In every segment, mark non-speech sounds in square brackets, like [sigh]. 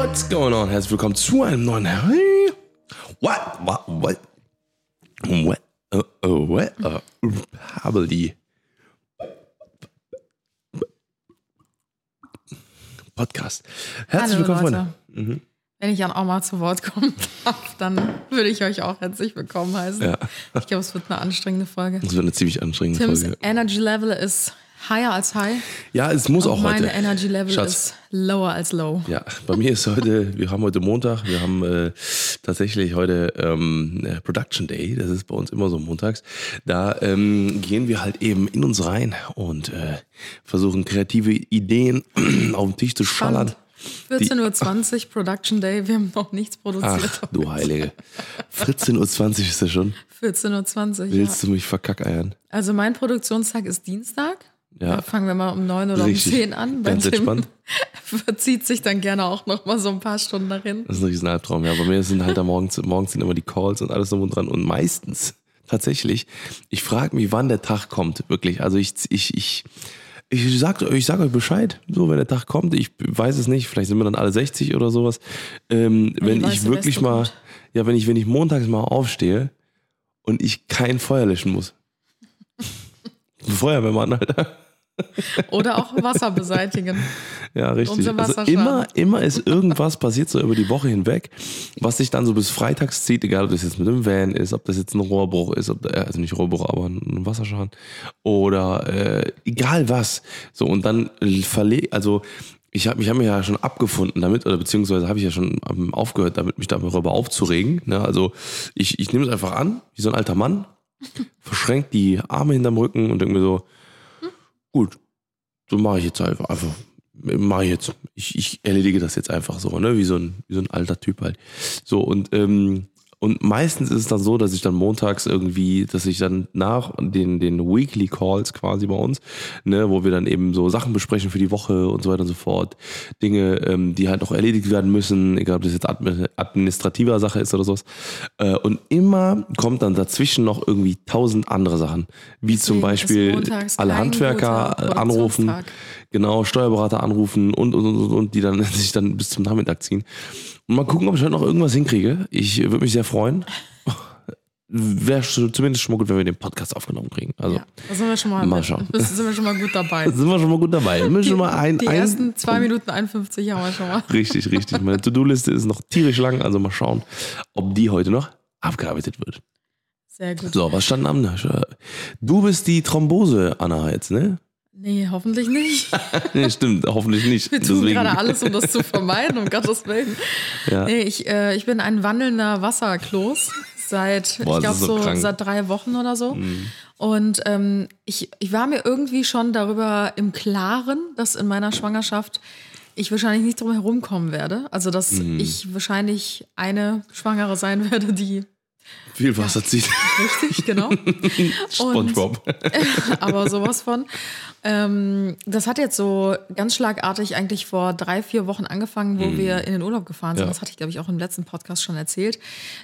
What's going on? Herzlich willkommen zu einem neuen Hey. What? What? What? What? Oh, oh, what? Habe die Podcast. Herzlich Hallo, willkommen, Leute. Freunde. Wenn ich dann auch mal zu Wort kommen darf, dann würde ich euch auch herzlich willkommen heißen. Ja. Ich glaube, es wird eine anstrengende Folge. Das wird eine ziemlich anstrengende Tims Folge. Energy Level ist higher als high. Ja, es muss Und auch heute. Energy Level Schatz. ist lower als low. Ja, bei mir ist heute, wir haben heute Montag, wir haben äh, tatsächlich heute ähm, äh, Production Day, das ist bei uns immer so montags. Da ähm, gehen wir halt eben in uns rein und äh, versuchen kreative Ideen [clears throat] auf den Tisch zu schallern. 14.20 Uhr Production Day, wir haben noch nichts produziert. Ach, du Heilige. 14.20 Uhr ist das schon. 14.20 Uhr. Ja. Willst du mich verkackeiern? Also mein Produktionstag ist Dienstag. Ja. Da fangen wir mal um 9 oder Richtig. um 10 an. Bei Ganz Tim entspannt. [laughs] verzieht sich dann gerne auch noch mal so ein paar Stunden dahin. Das ist ein riesen Albtraum. Ja, bei mir sind halt am Morgen, morgens sind immer die Calls und alles drum und dran. Und meistens, tatsächlich, ich frage mich, wann der Tag kommt. Wirklich. Also ich, ich, ich, ich sag, ich sag euch Bescheid, so wenn der Tag kommt. Ich weiß es nicht. Vielleicht sind wir dann alle 60 oder sowas. Ähm, wenn ich wirklich mal, kommt. ja, wenn ich, wenn ich montags mal aufstehe und ich kein Feuer löschen muss. Ein [laughs] Feuerwehrmann, Alter. Oder auch Wasser beseitigen. Ja, richtig. Also immer, immer ist irgendwas passiert so über die Woche hinweg, was sich dann so bis freitags zieht, egal ob das jetzt mit dem Van ist, ob das jetzt ein Rohrbruch ist, ob, äh, also nicht Rohrbruch, aber ein Wasserschaden oder äh, egal was. So und dann verle also ich habe mich hab mich ja schon abgefunden damit, oder beziehungsweise habe ich ja schon ähm, aufgehört, damit mich darüber aufzuregen. Ne? Also ich, ich nehme es einfach an, wie so ein alter Mann, verschränkt die Arme hinterm Rücken und denke mir so, gut, so mache ich jetzt einfach. einfach mache ich jetzt. Ich, ich erledige das jetzt einfach so, ne? Wie so ein, wie so ein alter Typ halt. So, und, ähm, und meistens ist es dann so, dass ich dann montags irgendwie, dass ich dann nach den, den Weekly Calls quasi bei uns, ne, wo wir dann eben so Sachen besprechen für die Woche und so weiter und so fort, Dinge, ähm, die halt noch erledigt werden müssen, egal ob das jetzt admi- administrativer Sache ist oder sowas. Äh, und immer kommt dann dazwischen noch irgendwie tausend andere Sachen, wie zum Deswegen Beispiel alle Handwerker anrufen, genau, Steuerberater anrufen und, und, und, und, und die dann [laughs] sich dann bis zum Nachmittag ziehen. Mal gucken, ob ich heute noch irgendwas hinkriege. Ich würde mich sehr freuen. Wäre zumindest schon mal gut, wenn wir den Podcast aufgenommen kriegen. Also Ja, da sind wir schon mal, Mal schauen. Das [laughs] sind wir schon mal gut dabei. sind wir schon mal gut dabei. Wir schon mal ein, Die ein, ersten 2 Minuten 51 haben wir schon mal. [laughs] Richtig, richtig. Meine To-Do-Liste ist noch tierisch lang, also mal schauen, ob die heute noch abgearbeitet wird. Sehr gut. So, was stand am? Du bist die Thrombose, Anna, jetzt, ne? Nee, hoffentlich nicht. [laughs] Nee, stimmt, hoffentlich nicht. Wir tun Deswegen- gerade alles, um das zu vermeiden, um [laughs] Gottes Willen. Ja. Nee, ich, äh, ich bin ein wandelnder Wasserkloß seit, Boah, ich glaube, so so. Mhm. seit drei Wochen oder so. Und ähm, ich, ich war mir irgendwie schon darüber im Klaren, dass in meiner Schwangerschaft ich wahrscheinlich nicht drum herum kommen werde. Also, dass Mhm. ich wahrscheinlich eine Schwangere sein [laughs] werde, die Viel Wasser zieht. richtig, genau. [laughs] SpongeBob. [laughs] aber sowas von. Ähm, das hat jetzt so ganz schlagartig eigentlich vor drei, vier Wochen angefangen, wo wir in den Urlaub gefahren sind. Ja. Das hatte ich, glaube ich, auch im letzten Podcast schon erzählt,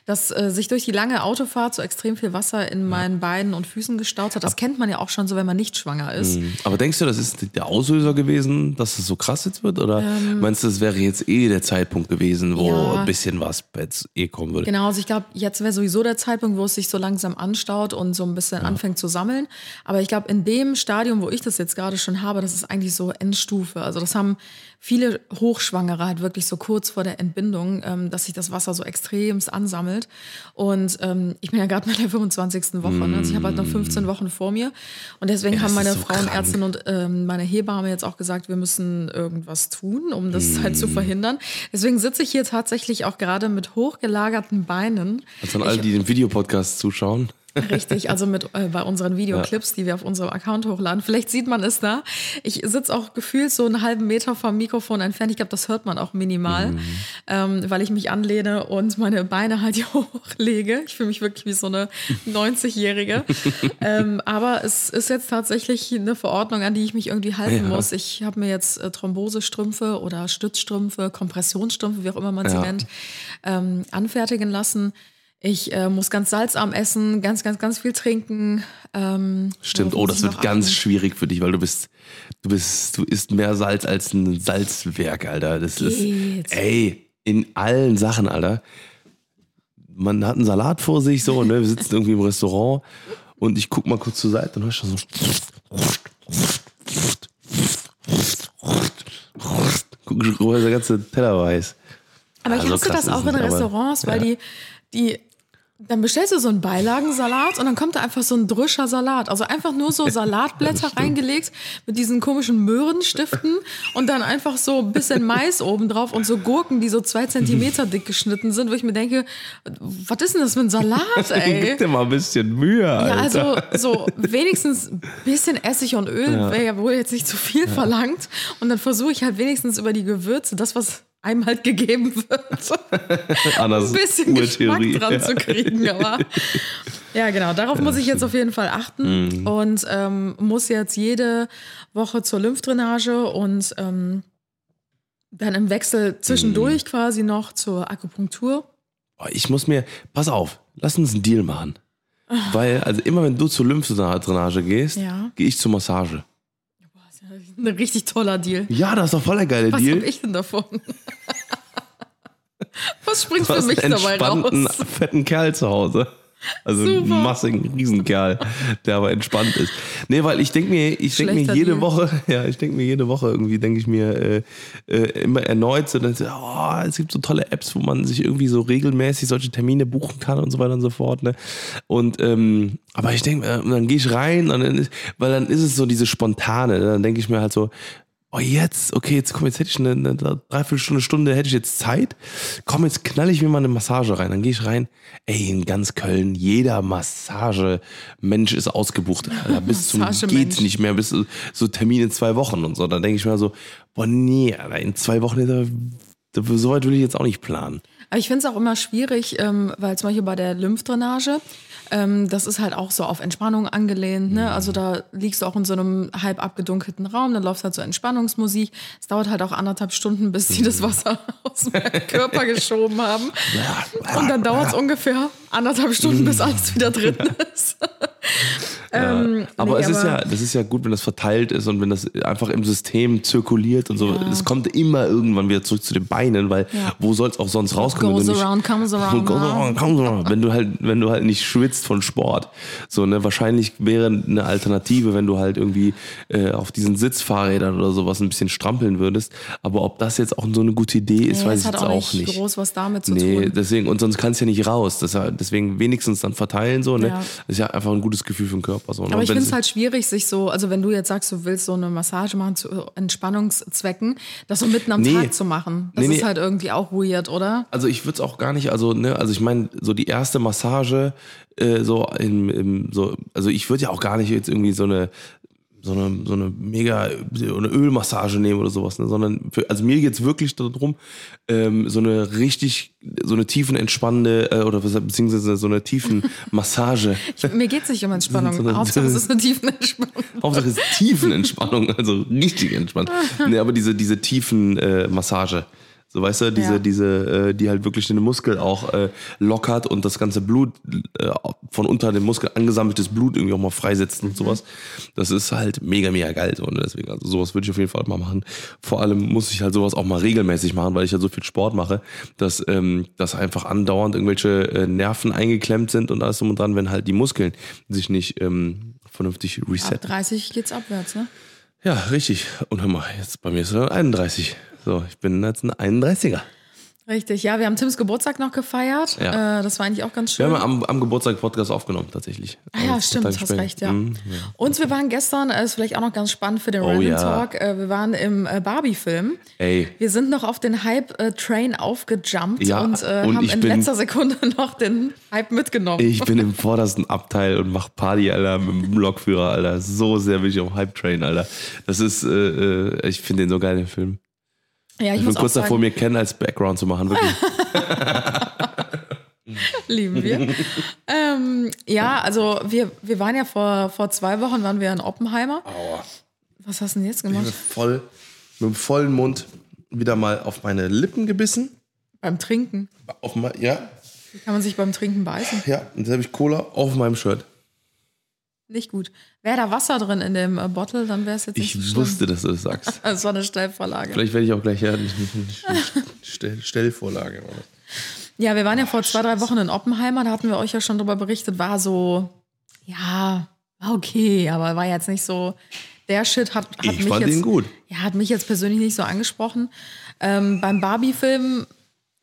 dass äh, sich durch die lange Autofahrt so extrem viel Wasser in meinen Beinen und Füßen gestaut hat. Das kennt man ja auch schon so, wenn man nicht schwanger ist. Mhm. Aber denkst du, das ist der Auslöser gewesen, dass es so krass jetzt wird? Oder meinst du, es wäre jetzt eh der Zeitpunkt gewesen, wo Ähm. Ja. ein bisschen was jetzt eh kommen würde? Genau, also ich glaube, jetzt wäre sowieso der Zeitpunkt, wo es sich so langsam anstaut und so ein bisschen anfängt zu sammeln. Aber ich glaube, in dem Stadium, wo ich das jetzt gerade schon habe, das ist eigentlich so Endstufe. Also das haben viele Hochschwangere halt wirklich so kurz vor der Entbindung, ähm, dass sich das Wasser so extremst ansammelt. Und ähm, ich bin ja gerade [laughs] mit der 25. Woche, ne? also ich habe halt noch 15 Wochen vor mir. Und deswegen Ja, haben meine so Frauenärztin und ähm, meine Hebamme jetzt auch gesagt, wir müssen irgendwas tun, um das halt Mm. zu verhindern. Deswegen sitze ich hier tatsächlich auch gerade mit hochgelagerten Beinen. Also an alle, die den Videopodcast zuschauen. Richtig, also mit äh, bei unseren Videoclips, die wir auf unserem Account hochladen. Vielleicht sieht man es da. Ich sitze auch gefühlt so einen halben Meter vom Mikrofon entfernt. Ich glaube, das hört man auch minimal, Mhm. ähm, weil ich mich anlehne und meine Beine halt [laughs] hier hochlege. Ich fühle mich wirklich wie so eine 90-Jährige. [laughs] ähm, aber es ist jetzt tatsächlich eine Verordnung, an die ich mich irgendwie halten Ja. muss. Ich habe mir jetzt äh, Thrombosestrümpfe oder Stützstrümpfe, Kompressionsstrümpfe, wie auch immer man sie Ja. nennt, ähm, anfertigen lassen. Ich äh, muss ganz salzarm essen, ganz, ganz, ganz viel trinken. Ähm, Stimmt, oh, das wird ganz achten? schwierig für dich, weil du bist, du bist, du isst mehr Salz als ein Salzwerk, Alter. Das Geht. ist, ey, in allen Sachen, Alter. Man hat einen Salat vor sich, so, ne, wir sitzen irgendwie im Restaurant und ich guck mal kurz zur Seite und hör schon so. Guck, wo der ganze Teller weiß. Aber Also kennst du das auch in Restaurants? Weil ja. die, die, dann bestellst du so einen Beilagensalat und dann kommt da einfach so ein drüscher Salat. Also einfach nur so [laughs] Salatblätter reingelegt mit diesen komischen Möhrenstiften und dann einfach so ein bisschen Mais oben drauf und so Gurken, die so zwei Zentimeter dick geschnitten sind, wo ich mir denke, was ist denn das für ein Salat, [laughs] ey? Gib dir mal ein bisschen Mühe, Ja, Alter. also so wenigstens ein bisschen Essig und Öl wäre ja wohl jetzt nicht zu viel verlangt. Und dann versuche ich halt wenigstens über die Gewürze, das, was einem halt gegeben wird, [laughs] Anders ein bisschen Geschmack dran Ja. zu kriegen. Aber ja, genau, darauf muss ich jetzt auf jeden Fall achten Mhm. und ähm, muss jetzt jede Woche zur Lymphdrainage und ähm, dann im Wechsel zwischendurch Mhm. quasi noch zur Akupunktur. Ich muss mir, pass auf, lass uns einen Deal machen. Weil, also immer wenn du zur Lymphdrainage gehst, Ja. gehe ich zur Massage. Ein richtig toller Deal. Ja, das ist doch voll der geile Was Deal. habe ich denn davon? [laughs] Was springt für mich einen dabei raus? fetten Kerl zu Hause. Also Super. massigen Riesenkerl, der aber entspannt ist. Nee, weil ich denke mir, ich denke mir jede Deal. Woche, [laughs] ja, ich denke mir jede Woche irgendwie, denke ich mir äh, äh, immer erneut so, dass, oh, es gibt so tolle Apps, wo man sich irgendwie so regelmäßig solche Termine buchen kann und so weiter und so fort. Ne? Und ähm, aber ich denke, dann gehe ich rein und dann ist, weil dann ist es so diese spontane. Ne? Dann denke ich mir halt so, oh jetzt, okay, jetzt komm, jetzt hätte ich eine, eine Dreiviertelstunde, Stunde, hätte ich jetzt Zeit. Komm, jetzt knall ich mir mal eine Massage rein. Dann gehe ich rein. Ey, in ganz Köln, jeder Massage-Mensch ist ausgebucht. [laughs] Alter, bis zum geht's nicht mehr, bis so- Termin in zwei Wochen und so. Da denke ich mir so, boah, nee, Alter, in zwei Wochen, so weit will ich jetzt auch nicht planen. Aber ich finde es auch immer schwierig, ähm, weil zum Beispiel bei der Lymphdrainage, ähm, das ist halt auch so auf Entspannung angelehnt. Ne? Also da liegst du auch in so einem halb abgedunkelten Raum, dann läuft halt so Entspannungsmusik. Es dauert halt auch anderthalb Stunden, bis die das Wasser [laughs] aus meinem Körper geschoben haben. Und dann dauert es ungefähr anderthalb Stunden, bis alles wieder drin ist. [laughs] ähm, Aber nee, es ist ja, das ist ja gut, wenn das verteilt ist und wenn das einfach im System zirkuliert und so. Ja. Es kommt immer irgendwann wieder zurück zu den Beinen, weil Ja. wo soll es auch sonst rauskommen? Goes wenn du nicht- around, comes [laughs] around, Goes ne? around, comes around. Wenn du halt, wenn du halt nicht schwitzt von Sport. So, ne, wahrscheinlich wäre eine Alternative, wenn du halt irgendwie äh, auf diesen Sitzfahrrädern oder sowas ein bisschen strampeln würdest. Aber ob das jetzt auch so eine gute Idee ist, Nee, weiß ich hat jetzt auch auch nicht nicht. groß was damit zu Nee, tun. deswegen, und sonst kannst du ja nicht raus. Das, deswegen wenigstens dann verteilen, so, ne? Das ist ja einfach ein gutes Gefühl für den Körper. So, ne? Aber ich finde es- es halt schwierig, sich so, also wenn du jetzt sagst, du willst so eine Massage machen zu Entspannungszwecken, das so mitten am Nee. Tag zu machen. Das Nee, ist nee. halt irgendwie auch weird, oder? Also ich würde es auch gar nicht, also ne, also ich meine, so die erste Massage, äh, so im, im so, also ich würde ja auch gar nicht jetzt irgendwie so eine so eine, so eine mega eine Ölmassage nehmen oder sowas, ne? sondern für, also mir geht's wirklich darum, ähm, so eine richtig, so eine tiefenentspannende äh, oder beziehungsweise so eine tiefen [laughs] Massage. Mir geht es nicht um Entspannung. So eine- Hauptsache es ist eine tiefe Entspannung. [laughs] Hauptsache ist Tiefenentspannung, also richtig entspannt. [laughs] Nee, aber diese, diese tiefen äh, Massage. So weißt du, diese, Ja. diese, äh, die halt wirklich den Muskel auch äh, lockert und das ganze Blut äh, von unter dem Muskel angesammeltes Blut irgendwie auch mal freisetzt und sowas. Das ist halt mega, mega geil. So, und deswegen, also sowas würde ich auf jeden Fall mal machen. Vor allem muss ich halt sowas auch mal regelmäßig machen, weil ich ja so viel Sport mache, dass, ähm, dass einfach andauernd irgendwelche äh, Nerven eingeklemmt sind und alles drum und dran, wenn halt die Muskeln sich nicht ähm, vernünftig Ab resetten. 30 geht's abwärts, ne? Ja, richtig. Und hör mal, jetzt bei mir ist er 31. So, ich bin jetzt ein 31er. Richtig, ja, wir haben Tims Geburtstag noch gefeiert. Ja. Äh, das war eigentlich auch ganz Wir schön. haben am, am Geburtstag Podcast aufgenommen, tatsächlich. Ah ja, Also, stimmt, hast recht, ja. Mhm, Und wir waren gestern, äh, ist vielleicht auch noch ganz spannend für den Oh, Random ja. Talk, äh, wir waren im äh, Barbie-Film. Ey, Wir sind noch auf den Hype-Train aufgejumpt Ja, und, äh, und haben in bin- letzter Sekunde [laughs] noch den Hype mitgenommen. ich bin im vordersten Abteil und mach Party, Alter, mit dem Lokführer, Alter. So sehr bin ich auf Hype Train, Alter. Das ist, äh, äh, ich finde den so geil, den Film. Ja, ich, Ich bin muss auch kurz sagen, davor, mir Ken als Background zu machen, wirklich. [laughs] lieben wir. ähm, ja, also wir, wir waren ja vor, vor zwei Wochen waren wir in Oppenheimer. Was hast du denn jetzt Ich bin gemacht? voll, mit dem vollen Mund wieder mal auf meine Lippen gebissen. Beim Trinken. Auf ja. Kann man sich beim Trinken beißen? Ja, und jetzt habe ich Cola auf meinem Shirt. Nicht gut. Wäre da Wasser drin in dem äh, Bottle, dann wäre es jetzt nicht so Ich schlimm. wusste, dass du das sagst. [laughs] Das war eine Steilvorlage. Vielleicht werde ich auch gleich ja, eine [laughs] Stell Stellvorlage. machen. Ja, wir waren ja vor zwei, drei Wochen in Oppenheimer, da hatten wir euch ja schon drüber berichtet, war so, ja, war okay, aber war jetzt nicht so, der Shit hat, hat Ich mich fand jetzt, ihn gut. Ja, hat mich jetzt persönlich nicht so angesprochen. Ähm, beim Barbie-Film,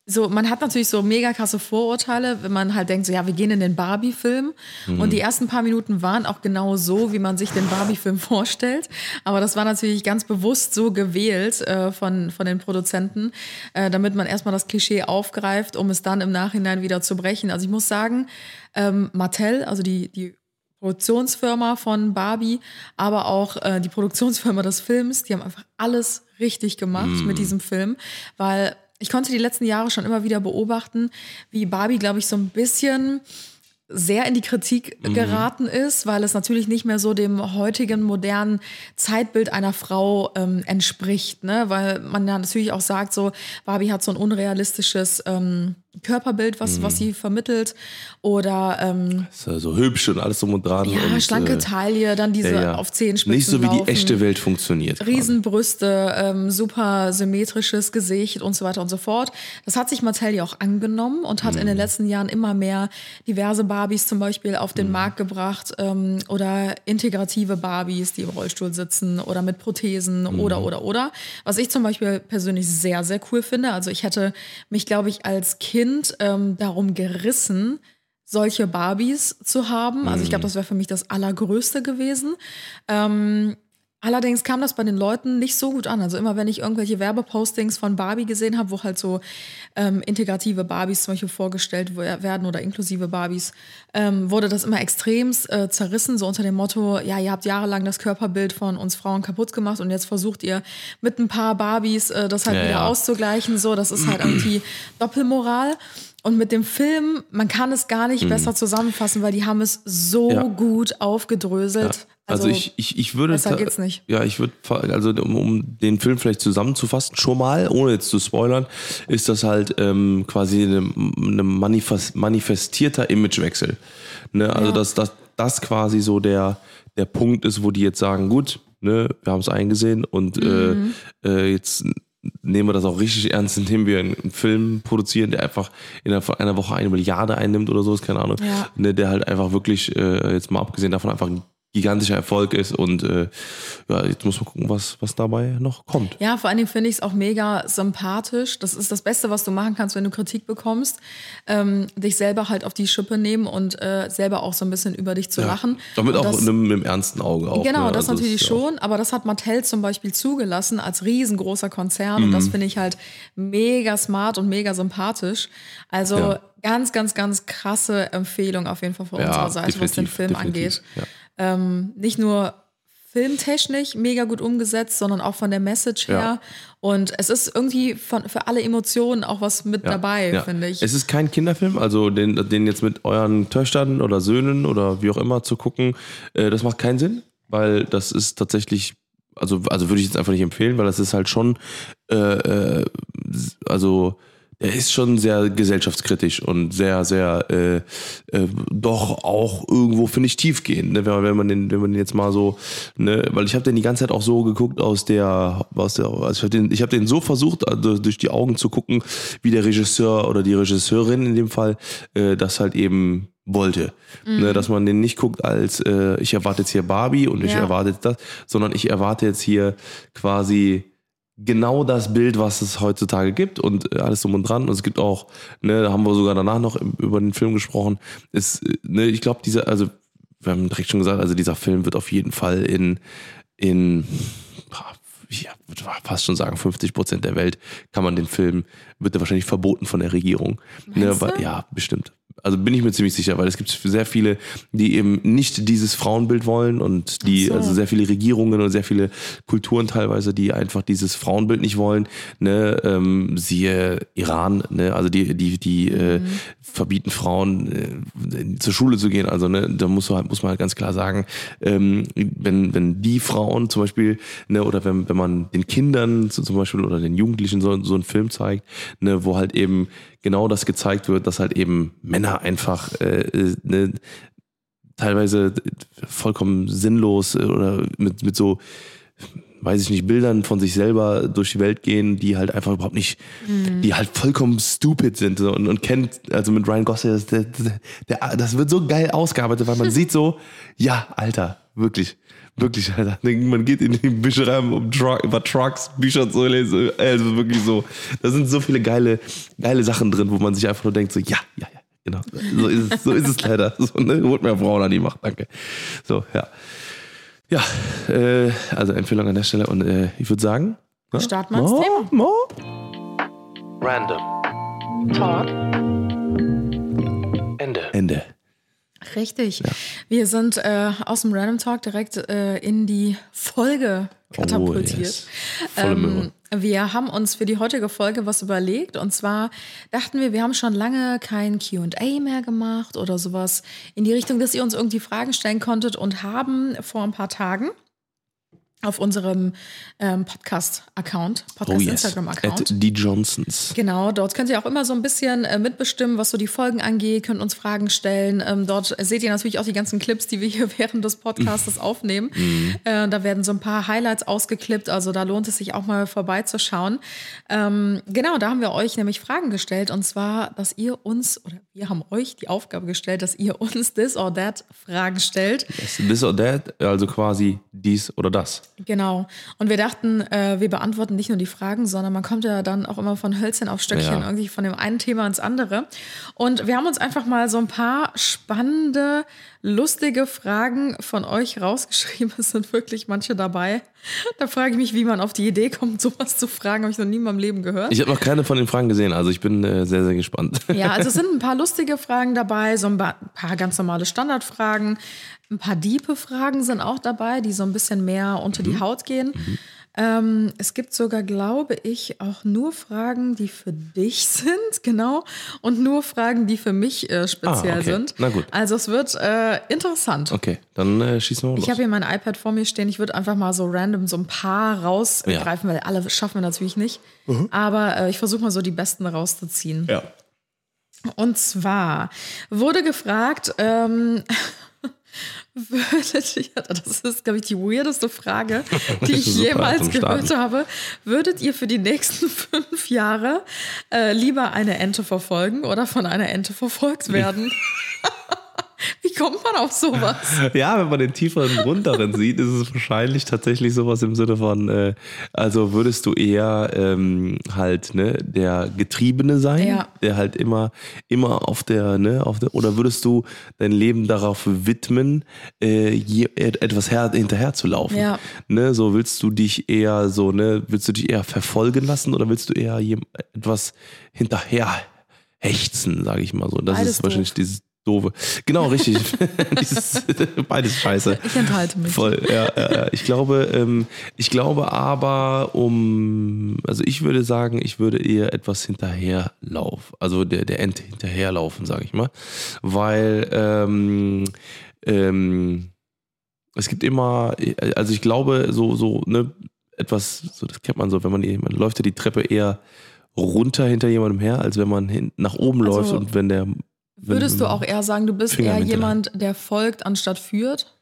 so, man hat natürlich so mega krasse Vorurteile, wenn man halt denkt, so, ja, wir gehen in den Barbie-Film. Mhm. Und die ersten paar Minuten waren auch genau so, wie man sich den Barbie-Film [laughs] vorstellt. Aber das war natürlich ganz bewusst so gewählt äh, von, von den Produzenten, äh, damit man erstmal das Klischee aufgreift, um es dann im Nachhinein wieder zu brechen. Also ich muss sagen, ähm, Mattel, also die, die Produktionsfirma von Barbie, aber auch äh, die Produktionsfirma des Films, die haben einfach alles richtig gemacht mit diesem Film, weil ich konnte die letzten Jahre schon immer wieder beobachten, wie Barbie, glaube ich, so ein bisschen sehr in die Kritik geraten ist, weil es natürlich nicht mehr so dem heutigen modernen Zeitbild einer Frau ähm, entspricht, ne? Weil man ja natürlich auch sagt, so Barbie hat so ein unrealistisches ähm, Körperbild, was, was sie vermittelt, oder ähm, Ist ja so hübsch und alles drum und dran. ja, und, schlanke äh, Taille, dann diese ja, ja. auf Zehenspitzen Nicht so wie laufen. die echte Welt funktioniert. Riesenbrüste, ähm, super symmetrisches Gesicht und so weiter und so fort. Das hat sich Mattel ja auch angenommen und hat in Mhm. den letzten Jahren immer mehr diverse Barbies zum Beispiel auf Mhm. den Markt gebracht ähm, oder integrative Barbies, die im Rollstuhl sitzen oder mit Prothesen Mhm. oder oder oder. Was ich zum Beispiel persönlich sehr sehr cool finde. Also ich hätte mich glaube ich als Kind ähm, darum gerissen solche Barbies zu haben. Also ich Mhm. glaube, das wäre für mich das Allergrößte gewesen. Ähm, allerdings kam das bei den Leuten nicht so gut an. Also immer wenn ich irgendwelche Werbepostings von Barbie gesehen habe, wo halt so ähm, integrative Barbies zum Beispiel vorgestellt werden oder inklusive Barbies, ähm, wurde das immer extremst äh, zerrissen, so unter dem Motto, ja, ihr habt jahrelang das Körperbild von uns Frauen kaputt gemacht und jetzt versucht ihr mit ein paar Barbies äh, das halt Ja, wieder ja. auszugleichen. So, das ist halt [clears throat] irgendwie Doppelmoral. Und mit dem Film, man kann es gar nicht besser zusammenfassen, weil die haben es so Mhm. Ja. gut aufgedröselt. Also, ich, ich, ich würde. besser geht's nicht. Ja, ich würde, also um, um den Film vielleicht zusammenzufassen, schon mal, ohne jetzt zu spoilern, ist das halt ähm, quasi eine, eine manifest, manifestierter Imagewechsel. Ne? Also, Ja. dass das, das quasi so der, der Punkt ist, wo die jetzt sagen, gut, ne, wir haben es eingesehen und Mhm. äh, äh, jetzt nehmen wir das auch richtig ernst, indem wir einen, Film produzieren, der einfach innerhalb von einer Woche eine Milliarde einnimmt oder so, ist keine Ahnung. Ja. Ne, der halt einfach wirklich, äh, jetzt mal abgesehen davon, einfach ein gigantischer Erfolg ist und äh, ja, jetzt muss man gucken, was, was dabei noch kommt. Ja, vor allen Dingen finde ich es auch mega sympathisch. Das ist das Beste, was du machen kannst, wenn du Kritik bekommst. Ähm, dich selber halt auf die Schippe nehmen und äh, selber auch so ein bisschen über dich zu lachen. Damit Und auch das, mit, einem- mit einem ernsten Auge auch. Genau, ne? das Also natürlich ist ja schon, aber das hat Mattel zum Beispiel zugelassen als riesengroßer Konzern und Mhm. das finde ich halt mega smart und mega sympathisch. Also Ja. ganz, ganz, ganz krasse Empfehlung auf jeden Fall von Ja, unserer Seite, was den Film angeht. Ähm, nicht nur filmtechnisch mega gut umgesetzt, sondern auch von der Message her. Ja. Und es ist irgendwie von, für alle Emotionen auch was mit Ja, dabei, ja. finde ich. Es ist kein Kinderfilm, also den, den jetzt mit euren Töchtern oder Söhnen oder wie auch immer zu gucken, äh, das macht keinen Sinn, weil das ist tatsächlich, also, also würde ich jetzt einfach nicht empfehlen, weil das ist halt schon, äh, äh, also er ist schon sehr gesellschaftskritisch und sehr, sehr äh, äh, doch auch irgendwo, finde ich, tiefgehend, ne? wenn, man, wenn man den, wenn man den jetzt mal so, ne, weil ich habe den die ganze Zeit auch so geguckt aus der, aus der, also ich habe den, ich habe den so versucht, also durch die Augen zu gucken, wie der Regisseur oder die Regisseurin in dem Fall äh, das halt eben wollte. Ne, dass man den nicht guckt als äh, ich erwarte jetzt hier Barbie und ich Ja. erwarte jetzt das, sondern ich erwarte jetzt hier quasi genau das Bild, was es heutzutage gibt und äh, alles drum und dran. Und es gibt auch, ne, da haben wir sogar danach noch über den Film gesprochen. Ist, äh, ne, ich glaube, dieser, also wir haben direkt schon gesagt, also dieser Film wird auf jeden Fall in, in ja, würde fast schon sagen, 50 Prozent der Welt kann man den Film, wird er wahrscheinlich verboten von der Regierung. Ne, weil, ja, bestimmt. Also bin ich mir ziemlich sicher, weil es gibt sehr viele, die eben nicht dieses Frauenbild wollen und die, so. also sehr viele Regierungen und sehr viele Kulturen teilweise, die einfach dieses Frauenbild nicht wollen. Ne, ähm, siehe Iran, ne, also die, die, die äh, Mhm. verbieten Frauen äh, zur Schule zu gehen. Also ne, da muss man, halt- muss man halt ganz klar sagen, ähm, wenn, wenn die Frauen zum Beispiel, ne, oder wenn, wenn man den Kindern zum Beispiel oder den Jugendlichen so, so einen Film zeigt, ne, wo halt eben genau das gezeigt wird, dass halt eben Männer einfach äh, äh, ne, teilweise vollkommen sinnlos äh, oder mit, mit so, weiß ich nicht, Bildern von sich selber durch die Welt gehen, die halt einfach überhaupt nicht, die halt vollkommen stupid sind und, und kennt, also mit Ryan Gosling, das, der, der, das wird so geil ausgearbeitet, weil man [laughs] sieht so, ja, Alter, wirklich. Wirklich, Alter. Man geht in die Bücherei, um Truck, über Trucks, Bücher zu lesen. Also wirklich so. Da sind so viele geile, geile Sachen drin, wo man sich einfach nur denkt, so, ja, ja, ja, genau. So ist es, so ist es leider. [laughs] So, ne? Holt mir Frauen an die Macht, danke. So, ja. Ja, äh, also Empfehlung an der Stelle und äh, ich würde sagen. ne? Starten wir Mo, Thema. Mo. Random. Talk. Ende. Ende. Richtig. Wir sind äh, aus dem Random Talk direkt äh, in die Folge katapultiert. Oh, yes. Ähm, wir haben uns für die heutige Folge was überlegt und zwar dachten wir, wir haben schon lange kein QA mehr gemacht oder sowas in die Richtung, dass ihr uns irgendwie Fragen stellen konntet und haben vor ein paar Tagen auf unserem ähm, Podcast-Account, Oh yes. Podcast-Instagram-Account. At die Johnsons. Genau, dort könnt ihr auch immer so ein bisschen äh, mitbestimmen, was so die Folgen angeht, könnt uns Fragen stellen. Ähm, dort seht ihr natürlich auch die ganzen Clips, die wir hier [laughs] während des Podcasts aufnehmen. Äh, da werden so ein paar Highlights ausgeklippt, also da lohnt es sich auch mal vorbeizuschauen. Ähm, genau, da haben wir euch nämlich Fragen gestellt und zwar, dass ihr uns, oder wir haben euch die Aufgabe gestellt, dass ihr uns [laughs] this or that Fragen stellt. This or that, also quasi dies oder das. Genau. Und wir dachten, äh, wir beantworten nicht nur die Fragen, sondern man kommt ja dann auch immer von Hölzchen auf Stöckchen, Ja. irgendwie von dem einen Thema ins andere. Und wir haben uns einfach mal so ein paar spannende, lustige Fragen von euch rausgeschrieben. [laughs] Es sind wirklich manche dabei. Da frage ich mich, wie man auf die Idee kommt, sowas zu fragen. Habe ich noch nie in meinem Leben gehört. Ich habe noch keine von den Fragen gesehen, also ich bin äh, sehr, sehr gespannt. Ja, also es [laughs] sind ein paar lustige Fragen dabei, so ein paar ganz normale Standardfragen. Ein paar diepe Fragen sind auch dabei, die so ein bisschen mehr unter die Haut gehen. Ähm, es gibt sogar, glaube ich, auch nur Fragen, die für dich [laughs] sind, genau, und nur Fragen, die für mich äh, speziell Ah, okay. sind. Na gut. Also es wird äh, interessant. Okay, dann äh, schießen wir mal los. Ich habe hier mein iPad vor mir stehen. Ich würde einfach mal so random so ein paar rausgreifen, weil alle schaffen wir natürlich nicht. Aber äh, ich versuche mal so die besten rauszuziehen. ja. Und zwar wurde gefragt, ähm, [laughs] würdet ihr, das ist, glaube ich, die weirdeste Frage, [laughs] die ich jemals gehört Starten. habe. Würdet ihr für die nächsten [laughs] fünf Jahre äh, lieber eine Ente verfolgen oder von einer Ente verfolgt werden? Wie kommt man auf sowas? [laughs] Ja, wenn man den tieferen Grund darin sieht, ist es wahrscheinlich tatsächlich sowas im Sinne von, äh, also würdest du eher ähm, halt ne, der Getriebene sein, Ja. der halt immer, immer auf der, ne, auf der, oder würdest du dein Leben darauf widmen, äh, je, et- etwas her, hinterher zu laufen? Ja. Ne, so willst du dich eher so, ne, willst du dich eher verfolgen lassen oder willst du eher jem, etwas hinterher hechzen, sage ich mal so. Das Beides ist wahrscheinlich doof. dieses doofe. Genau, richtig. [laughs] Dieses, beides scheiße. Ich enthalte mich. Voll, ja, ja, ja. Ich glaube, ähm, ich glaube aber um, also ich würde sagen, ich würde eher etwas hinterherlaufen, also der, der Ente hinterherlaufen, sage ich mal, weil ähm, ähm, es gibt immer, also ich glaube, so, so, ne, etwas, so, das kennt man so, wenn man, man läuft ja die Treppe eher runter hinter jemandem her, als wenn man hin, nach oben Also, läuft und wenn der. Würdest du auch eher sagen, du bist Finger eher jemand, der folgt, anstatt führt?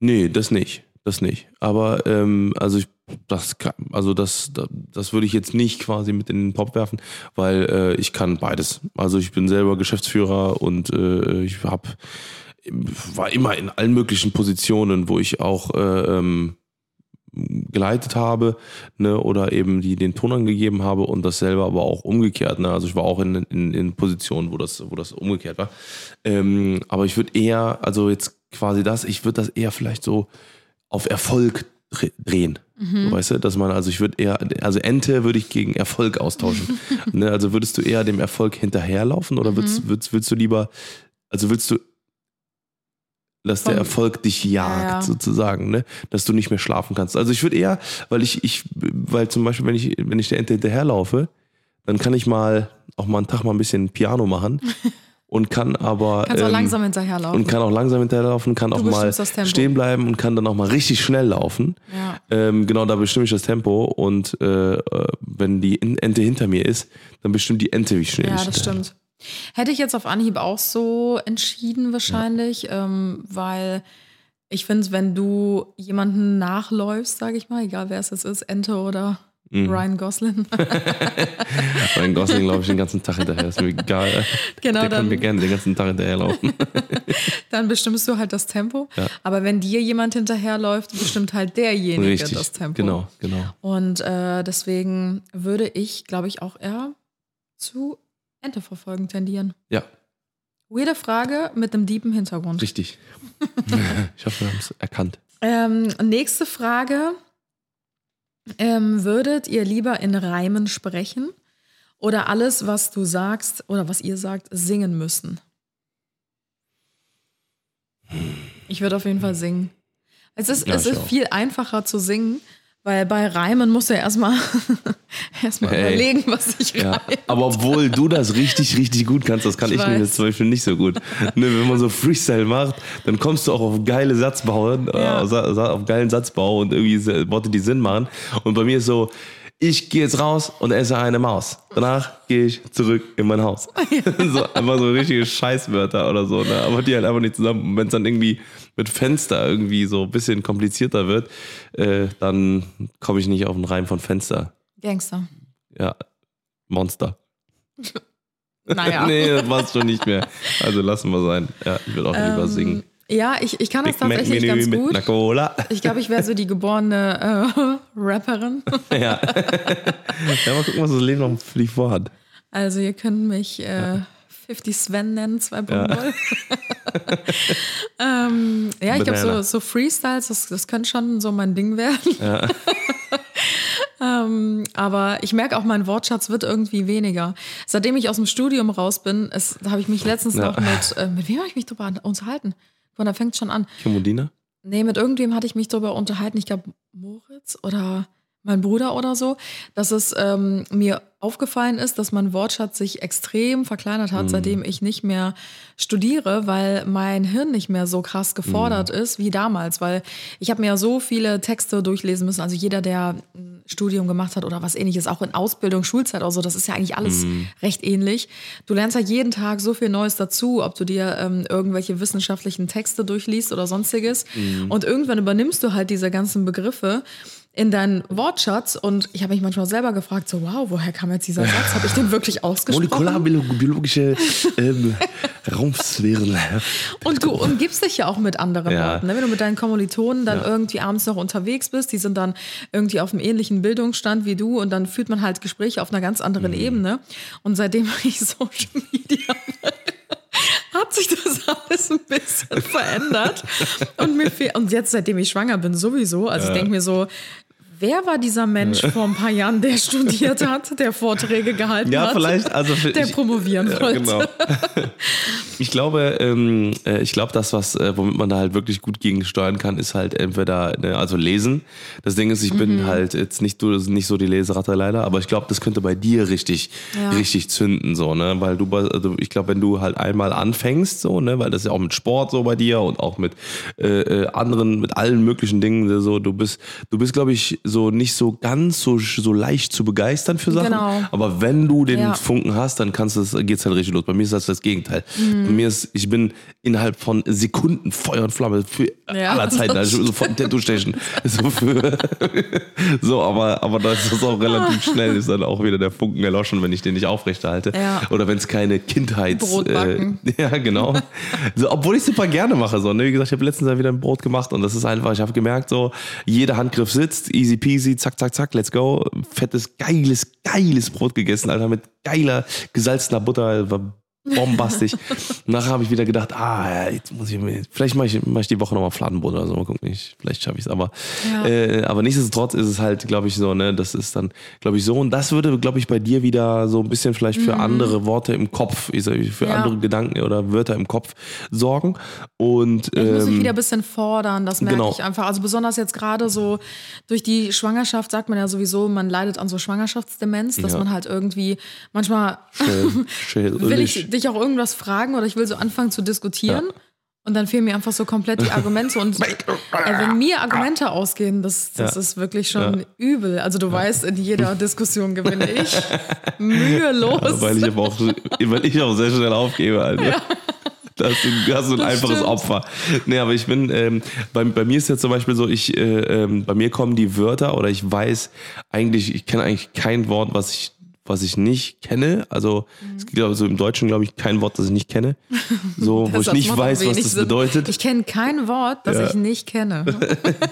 Nee, das nicht. Das nicht. Aber ähm, also ich, das kann, also das, das, das würde ich jetzt nicht quasi mit in den Pop werfen, weil äh, ich kann beides. Also ich bin selber Geschäftsführer und äh, ich habe war immer in allen möglichen Positionen, wo ich auch äh, ähm, geleitet habe, ne, oder eben die den Ton angegeben habe und das selber aber auch umgekehrt, ne? Also ich war auch in, in, in Positionen, wo das, wo das umgekehrt war. Ähm, aber ich würde eher, also jetzt quasi das, ich würde das eher vielleicht so auf Erfolg dre- drehen. So, weißt du, dass man, also ich würde eher, also Ente würde ich gegen Erfolg austauschen. [laughs] ne, also würdest du eher dem Erfolg hinterherlaufen oder willst, willst, willst du lieber, also willst du, dass der Erfolg dich jagt, Ja, ja. sozusagen, ne? Dass du nicht mehr schlafen kannst. Also ich würde eher, weil ich, ich, weil zum Beispiel, wenn ich, wenn ich der Ente hinterherlaufe, dann kann ich mal auch mal einen Tag mal ein bisschen Piano machen. [laughs] und kann aber. Kannst auch ähm, langsam hinterherlaufen. Und kann auch langsam hinterherlaufen, kann auch mal das stehen bleiben und kann dann auch mal richtig schnell laufen. Ja. Ähm, genau, da bestimme ich das Tempo und äh, äh, wenn die Ente hinter mir ist, dann bestimmt die Ente, wie schnell Ja, ich das hinterher- stimmt. Hätte ich jetzt auf Anhieb auch so entschieden wahrscheinlich, ähm, weil ich finde, wenn du jemanden nachläufst, sage ich mal, egal wer es jetzt ist, Ente oder Mhm. Ryan Gosling, [laughs] Mein Gosling laufe ich den ganzen Tag hinterher, ist mir egal. Genau, Der kann dann- mir gerne den ganzen Tag hinterherlaufen. [laughs] dann bestimmst du halt das Tempo. Ja. Aber wenn dir jemand hinterherläuft, bestimmt halt derjenige Richtig, das Tempo. genau, genau. Und äh, deswegen würde ich, glaube ich, auch eher zu Ente verfolgen tendieren. Ja, Weirde Frage mit einem deepen Hintergrund. richtig. [laughs] ich hoffe, wir haben es erkannt. Ähm, nächste Frage. Ähm, würdet ihr lieber in Reimen sprechen oder alles, was du sagst oder was ihr sagt, singen müssen? Ich würde auf jeden Fall singen. Es ist, Ja, es ist auch. viel einfacher zu singen, weil bei Reimen musst du ja erstmal [laughs] erstmal Hey. überlegen, was ich Ja, reime. aber obwohl du das richtig, richtig gut kannst, das kann Ich ich, weiß. jetzt zum Beispiel nicht so gut. Ne, wenn man so Freestyle macht, dann kommst du auch auf geile Satzbau, Ja. äh, Sa- auf geilen Satzbau und irgendwie Worte, die Sinn machen. Und bei mir ist so, ich gehe jetzt raus und esse eine Maus. Danach gehe ich zurück in mein Haus. [laughs] [laughs] so, einfach so richtige Scheißwörter oder so, ne? aber die halt einfach nicht zusammen. Wenn es dann irgendwie mit Fenster irgendwie so ein bisschen komplizierter wird, äh, dann komme ich nicht auf den Reim von Fenster. Gangster. Ja, Monster. [laughs] Naja. [laughs] nee, das war's schon nicht mehr. Also lassen wir sein. Ja, ich will auch lieber Ähm, ja, Ja, ich, ich kann das tatsächlich ganz mit gut. einer Cola. Ich glaube, ich wäre so die geborene äh, [laughs] Rapperin. ja. ja, mal gucken, was das Leben noch für dich vorhat. Also ihr könnt mich äh, 50 Sven nennen, 2.0. [laughs] ähm, ja, ich glaube, so, so Freestyles, das, das könnte schon so mein Ding werden. [laughs] ähm, aber ich merke auch, mein Wortschatz wird irgendwie weniger. Seitdem ich aus dem Studium raus bin, es- da habe ich mich letztens Ja. noch mit, äh, mit wem habe ich mich drüber unterhalten? Mal, da fängt schon an. Kimodina? Nee, mit irgendwem hatte ich mich darüber unterhalten. Ich glaube, Moritz oder mein Bruder oder so, dass es ähm, mir aufgefallen ist, dass mein Wortschatz sich extrem verkleinert hat, seitdem ich nicht mehr studiere, weil mein Hirn nicht mehr so krass gefordert ist wie damals, weil ich habe mir ja so viele Texte durchlesen müssen. Also jeder, der ein Studium gemacht hat oder was ähnliches, auch in Ausbildung, Schulzeit oder so, das ist ja eigentlich alles recht ähnlich. Du lernst ja jeden Tag so viel Neues dazu, ob du dir ähm, irgendwelche wissenschaftlichen Texte durchliest oder sonstiges. Und irgendwann übernimmst du halt diese ganzen Begriffe in deinen Wortschatz und ich habe mich manchmal selber gefragt, so wow, woher kam jetzt dieser Satz? Habe ich den wirklich [laughs] ausgesprochen? Molekularbiologische ähm, [laughs] Raumsphären. Und du umgibst dich ja auch mit anderen Ja. Leuten. Ne? Wenn du mit deinen Kommilitonen dann irgendwie abends noch unterwegs bist, die sind dann irgendwie auf einem ähnlichen Bildungsstand wie du und dann führt man halt Gespräche auf einer ganz anderen Mhm. Ebene. Und seitdem [laughs] ich Social Media hat sich das alles ein bisschen verändert. Und mir fehl, und jetzt, seitdem ich schwanger bin, sowieso. Also ich denke mir so, wer war dieser Mensch vor ein paar Jahren, der studiert hat, der Vorträge gehalten Ja, hat? vielleicht, also für, Der ich- promovieren ja, wollte. Genau. [laughs] Ich glaube, ähm, äh, ich glaube, das, was, äh, womit man da halt wirklich gut gegen steuern kann, ist halt entweder, ne, also lesen. Das Ding ist, ich Mhm. bin halt jetzt nicht, du, nicht so die Leseratte leider, aber ich glaube, das könnte bei dir richtig, Ja. richtig zünden, so, ne, weil du, also ich glaube, wenn du halt einmal anfängst, so, ne, weil das ist ja auch mit Sport so bei dir und auch mit äh, äh, anderen, mit allen möglichen Dingen, so, du bist, du bist, glaube ich, so nicht so ganz so, so leicht zu begeistern für Sachen, Genau. aber wenn du den Ja. Funken hast, dann kannst du es, geht's halt richtig los. Bei mir ist das das Gegenteil. Mhm. Bei mir ist, ich bin innerhalb von Sekunden Feuer und Flamme für Ja, aller [laughs] Zeiten, also sofort Tattoo Station. So für, [laughs] so, aber, aber das ist auch relativ [laughs] schnell, ist dann auch wieder der Funken erloschen, wenn ich den nicht aufrechterhalte. Ja. Oder wenn es keine Kindheits. Äh, ja, genau. So, obwohl ich super gerne mache, so, ne? Wie gesagt, ich habe letztens ja wieder ein Brot gemacht und das ist einfach, ich habe gemerkt, so, jeder Handgriff sitzt, easy peasy, zack, zack, zack, let's go. Fettes, geiles, geiles Brot gegessen, Alter, mit geiler, gesalzener Butter, war bombastisch. Nachher habe ich wieder gedacht, ah, jetzt muss ich mir, vielleicht mache ich, mach ich die Woche nochmal Fladenbrot oder so, mal gucken, ich, vielleicht schaffe ich es. Aber, Ja. äh, aber nichtsdestotrotz ist es halt, glaube ich, so, ne, das ist dann, glaube ich, so. Und das würde, glaube ich, bei dir wieder so ein bisschen vielleicht für andere Worte im Kopf, ich sag, für Mhm. Ja. andere Gedanken oder Wörter im Kopf sorgen. Und Ich muss mich ähm, wieder ein bisschen fordern, das merke genau. ich einfach. Also besonders jetzt gerade so durch die Schwangerschaft sagt man ja sowieso, man leidet an so Schwangerschaftsdemenz, dass Ja. man halt irgendwie manchmal schön, schön, [laughs] will ich schön. Dich auch irgendwas fragen oder ich will so anfangen zu diskutieren. Ja. Und dann fehlen mir einfach so komplett die Argumente. Und [laughs] ey, wenn mir Argumente ausgehen, das, das Ja. ist wirklich schon übel. Also du weißt, in jeder [laughs] Diskussion gewinne ich. Mühelos. Weil ich aber auch, weil ich auch sehr schnell aufgebe, also. Das ist, das ist ein Das einfaches stimmt. Opfer. Nee, aber ich bin, ähm, bei, bei mir ist jetzt zum Beispiel so, ich, äh, ähm, bei mir kommen die Wörter oder ich weiß eigentlich, ich kenne eigentlich kein Wort, was ich, was ich nicht kenne. Also es gibt also im Deutschen, glaube ich, kein Wort, das ich nicht kenne. So, [laughs] wo ich nicht weiß, was das Sinn. bedeutet. Ich kenne kein Wort, das Ja. ich nicht kenne. [laughs]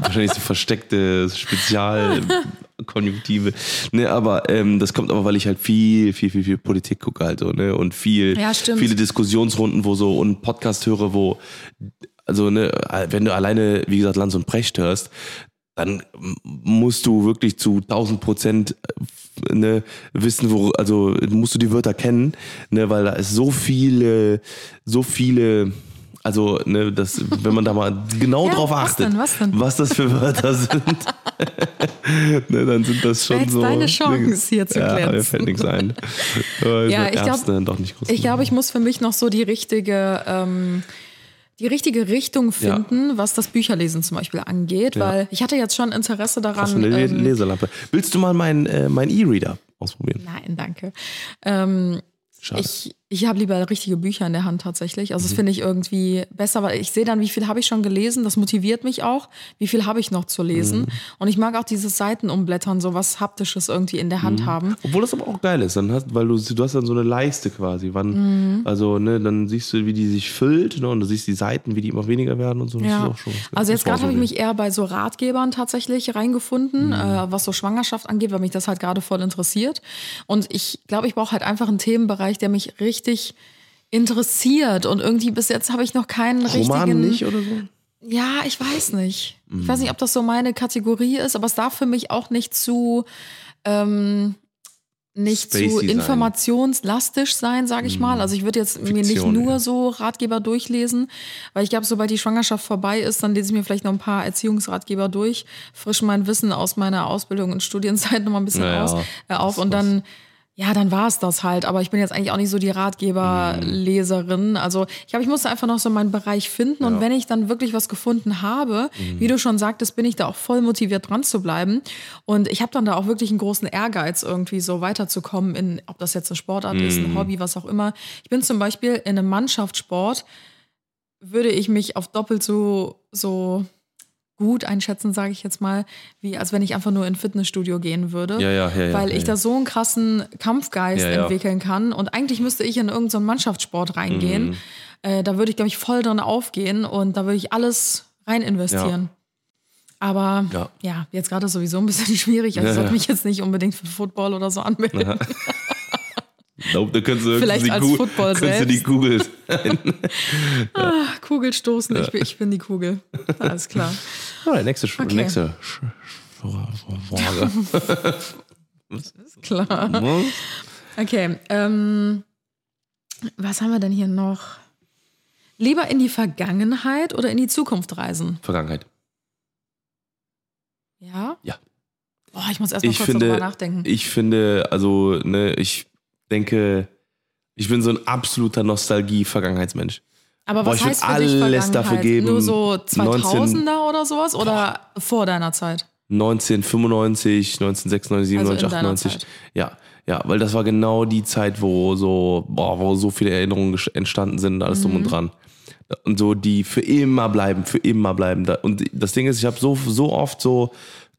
wahrscheinlich so versteckte Spezialkonjunktive. Ne, aber ähm, das kommt aber, weil ich halt viel, viel, viel, viel Politik gucke halt so, ne? Und viel, Ja, viele Diskussionsrunden, wo so und Podcast höre, wo, also ne, wenn du alleine, wie gesagt, Lanz und Precht hörst, dann musst du wirklich zu 1000 Prozent äh, ne, wissen, wo, also musst du die Wörter kennen, ne, weil da ist so viele, so viele, also ne, das, wenn man da mal genau [laughs] Ja, drauf was achtet, denn, was denn? was das für Wörter sind, [laughs] ne, dann sind das schon Jetzt so. deine Chance, hier zu ja, Mir glänzen. fällt nichts ein. Aber [laughs] Ja, ich glaub- groß. Ich glaube, ich muss für mich noch so die richtige, ähm, die richtige Richtung Ja. finden, was das Bücherlesen zum Beispiel angeht, Ja. weil ich hatte jetzt schon Interesse daran. Brauchst du eine Le ähm, Leselampe. Willst du mal meinen äh, mein E-Reader ausprobieren? Nein, danke. Ähm, Schade. ich ich habe lieber richtige Bücher in der Hand tatsächlich. Mhm. Also das finde ich irgendwie besser, weil ich sehe dann, wie viel habe ich schon gelesen. Das motiviert mich auch. Wie viel habe ich noch zu lesen? Mhm. Und ich mag auch dieses Seitenumblättern, so was Haptisches irgendwie in der Mhm. Hand haben. Obwohl das aber auch geil ist, dann hast, weil du, du hast dann so eine Leiste quasi. Wann, Also, ne, dann siehst du, wie die sich füllt, ne, und du siehst die Seiten, wie die immer weniger werden und so. Ja. schon, Also jetzt gerade habe ich mich eher bei so Ratgebern tatsächlich reingefunden, Mhm. äh, was so Schwangerschaft angeht, weil mich das halt gerade voll interessiert. Und ich glaube, ich brauche halt einfach einen Themenbereich, der mich richtig interessiert. Und irgendwie bis jetzt habe ich noch keinen Roman richtigen. nicht oder so? Ja, ich weiß nicht. Ich weiß Mhm. nicht, ob das so meine Kategorie ist, aber es darf für mich auch nicht zu ähm, nicht Spacey zu informationslastisch sein, sage ich mal. Also ich würde jetzt mir nicht Fiktion, nur ja. so Ratgeber durchlesen, weil ich glaube, sobald die Schwangerschaft vorbei ist, dann lese ich mir vielleicht noch ein paar Erziehungsratgeber durch, frische mein Wissen aus meiner Ausbildung und Studienzeit noch mal ein bisschen Naja, aus, äh, auf und dann ja, dann war es das halt. Aber ich bin jetzt eigentlich auch nicht so die Ratgeberleserin. Also ich glaube, ich musste einfach noch so meinen Bereich finden. Und Ja. wenn ich dann wirklich was gefunden habe, wie du schon sagtest, bin ich da auch voll motiviert dran zu bleiben. Und ich habe dann da auch wirklich einen großen Ehrgeiz, irgendwie so weiterzukommen, in, ob das jetzt eine Sportart ist, ein Hobby, was auch immer. Ich bin zum Beispiel in einem Mannschaftssport, würde ich mich auf doppelt so, so gut einschätzen, sage ich jetzt mal, wie als wenn ich einfach nur in ein Fitnessstudio gehen würde. Ja, ja, ja, weil ich da so einen krassen Kampfgeist entwickeln kann. Und eigentlich müsste ich in irgendeinen so Mannschaftssport Mhm. reingehen. Äh, da würde ich, glaube ich, voll drin aufgehen und da würde ich alles rein investieren. Aber ja, jetzt gerade ist sowieso ein bisschen [laughs] schwierig. Also ich sollte mich jetzt nicht unbedingt für Football oder so anmelden. [laughs] Nope, da kannst du Vielleicht die als Gu- Football kannst du die selbst. Google. [laughs] Ah, Kugelstoßen, ich, bin, ich bin die Kugel. Alles klar. Oh, der nächste, Sch Okay. nächste Sch Sch Frage. [laughs] Klar. Hm? [laughs] Okay, ähm, was haben wir denn hier noch? Lieber in die Vergangenheit oder in die Zukunft reisen? Vergangenheit. Ja? Ja. Boah, ich muss erst mal Ich kurz finde, darüber nachdenken. ich finde, also, ne, ich denke, ich bin so ein absoluter Nostalgie-Vergangenheitsmensch. Aber boah, was würd heißt für dich alles dafür geben, Nur so 2000er 19 oder sowas? Oder vor deiner Zeit? 1995, 1996, Also in 97, deiner 98. Zeit. Ja, ja, weil das war genau die Zeit, wo so, boah, wo so viele Erinnerungen entstanden sind, alles drum und Mhm. dran. Und so, die für immer bleiben, für immer bleiben. Und das Ding ist, ich habe so, so oft so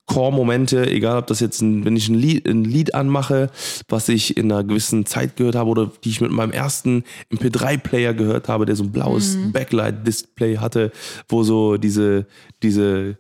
Core-Momente, egal ob das jetzt, ein, wenn ich ein Lied, ein Lied anmache, was ich in einer gewissen Zeit gehört habe oder die ich mit meinem ersten MP3-Player gehört habe, der so ein blaues Mhm. Backlight-Display hatte, wo so diese, diese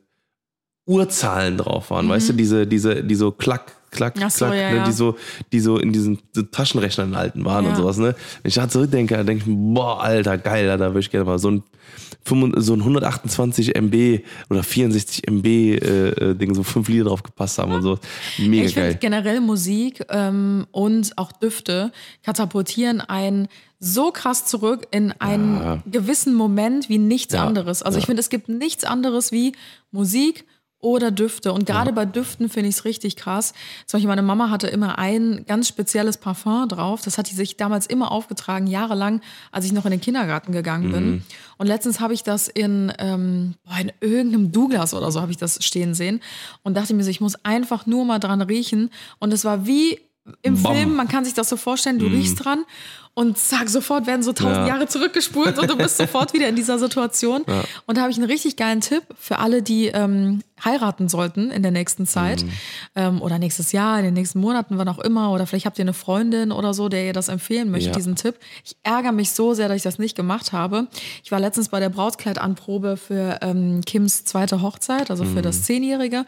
Uhrzahlen drauf waren, weißt du, diese, diese, die so klack, klack, Mhm. So, klack, ja, ne, ja. die so, die so in diesen so Taschenrechnern alten waren und Ja. sowas, ne? Wenn ich da zurückdenke, dann denke ich, boah, Alter, geil, da würde ich gerne mal so ein, 25 so ein 128 MB oder 64 MB äh, äh, Ding, so fünf Lieder drauf gepasst haben und so. Mega ich finde geil. generell Musik ähm, und auch Düfte katapultieren einen so krass zurück in einen Ja. gewissen Moment wie nichts Ja, anderes. Also ich ja. finde, es gibt nichts anderes wie Musik oder Düfte. Und gerade bei Düften finde ich es richtig krass. Zum Beispiel meine Mama hatte immer ein ganz spezielles Parfum drauf. Das hat die sich damals immer aufgetragen, jahrelang, als ich noch in den Kindergarten gegangen bin. Mhm. Und letztens habe ich das in, ähm, in irgendeinem Douglas oder so habe ich das stehen sehen und dachte mir so, ich muss einfach nur mal dran riechen. Und es war wie im Bam. Film, man kann sich das so vorstellen, du riechst dran und zack, sofort werden so tausend Ja. Jahre zurückgespult und du bist [laughs] sofort wieder in dieser Situation. Und da habe ich einen richtig geilen Tipp für alle, die ähm, heiraten sollten in der nächsten Zeit ähm, oder nächstes Jahr, in den nächsten Monaten, wann auch immer. Oder vielleicht habt ihr eine Freundin oder so, der ihr das empfehlen möchte, Ja. diesen Tipp. Ich ärgere mich so sehr, dass ich das nicht gemacht habe. Ich war letztens bei der Brautkleidanprobe für ähm, Kims zweite Hochzeit, also für das Zehnjährige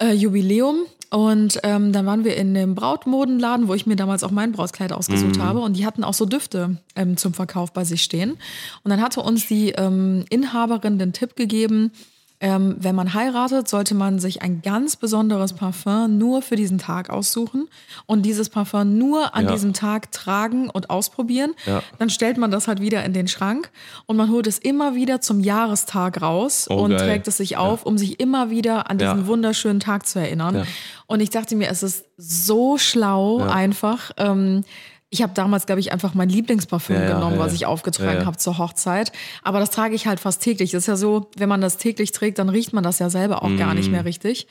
äh, Jubiläum. Und ähm, dann waren wir in dem Brautmodenladen, wo ich mir damals auch mein Brautkleid ausgesucht habe. Und die hatten auch so Düfte ähm, zum Verkauf bei sich stehen. Und dann hatte uns die ähm, Inhaberin den Tipp gegeben, ähm, wenn man heiratet, sollte man sich ein ganz besonderes Parfum nur für diesen Tag aussuchen und dieses Parfum nur an Ja. diesem Tag tragen und ausprobieren. Ja. Dann stellt man das halt wieder in den Schrank und man holt es immer wieder zum Jahrestag raus Oh, und geil. trägt es sich auf, um sich immer wieder an diesen Ja. wunderschönen Tag zu erinnern. Ja. Und ich dachte mir, es ist so schlau einfach. Ähm, ich habe damals, glaube ich, einfach mein Lieblingsparfüm Ja, genommen, ja, was ich aufgetragen Ja, habe zur Hochzeit. Aber das trage ich halt fast täglich. Das ist ja so, wenn man das täglich trägt, dann riecht man das ja selber auch gar nicht Mhm. mehr richtig.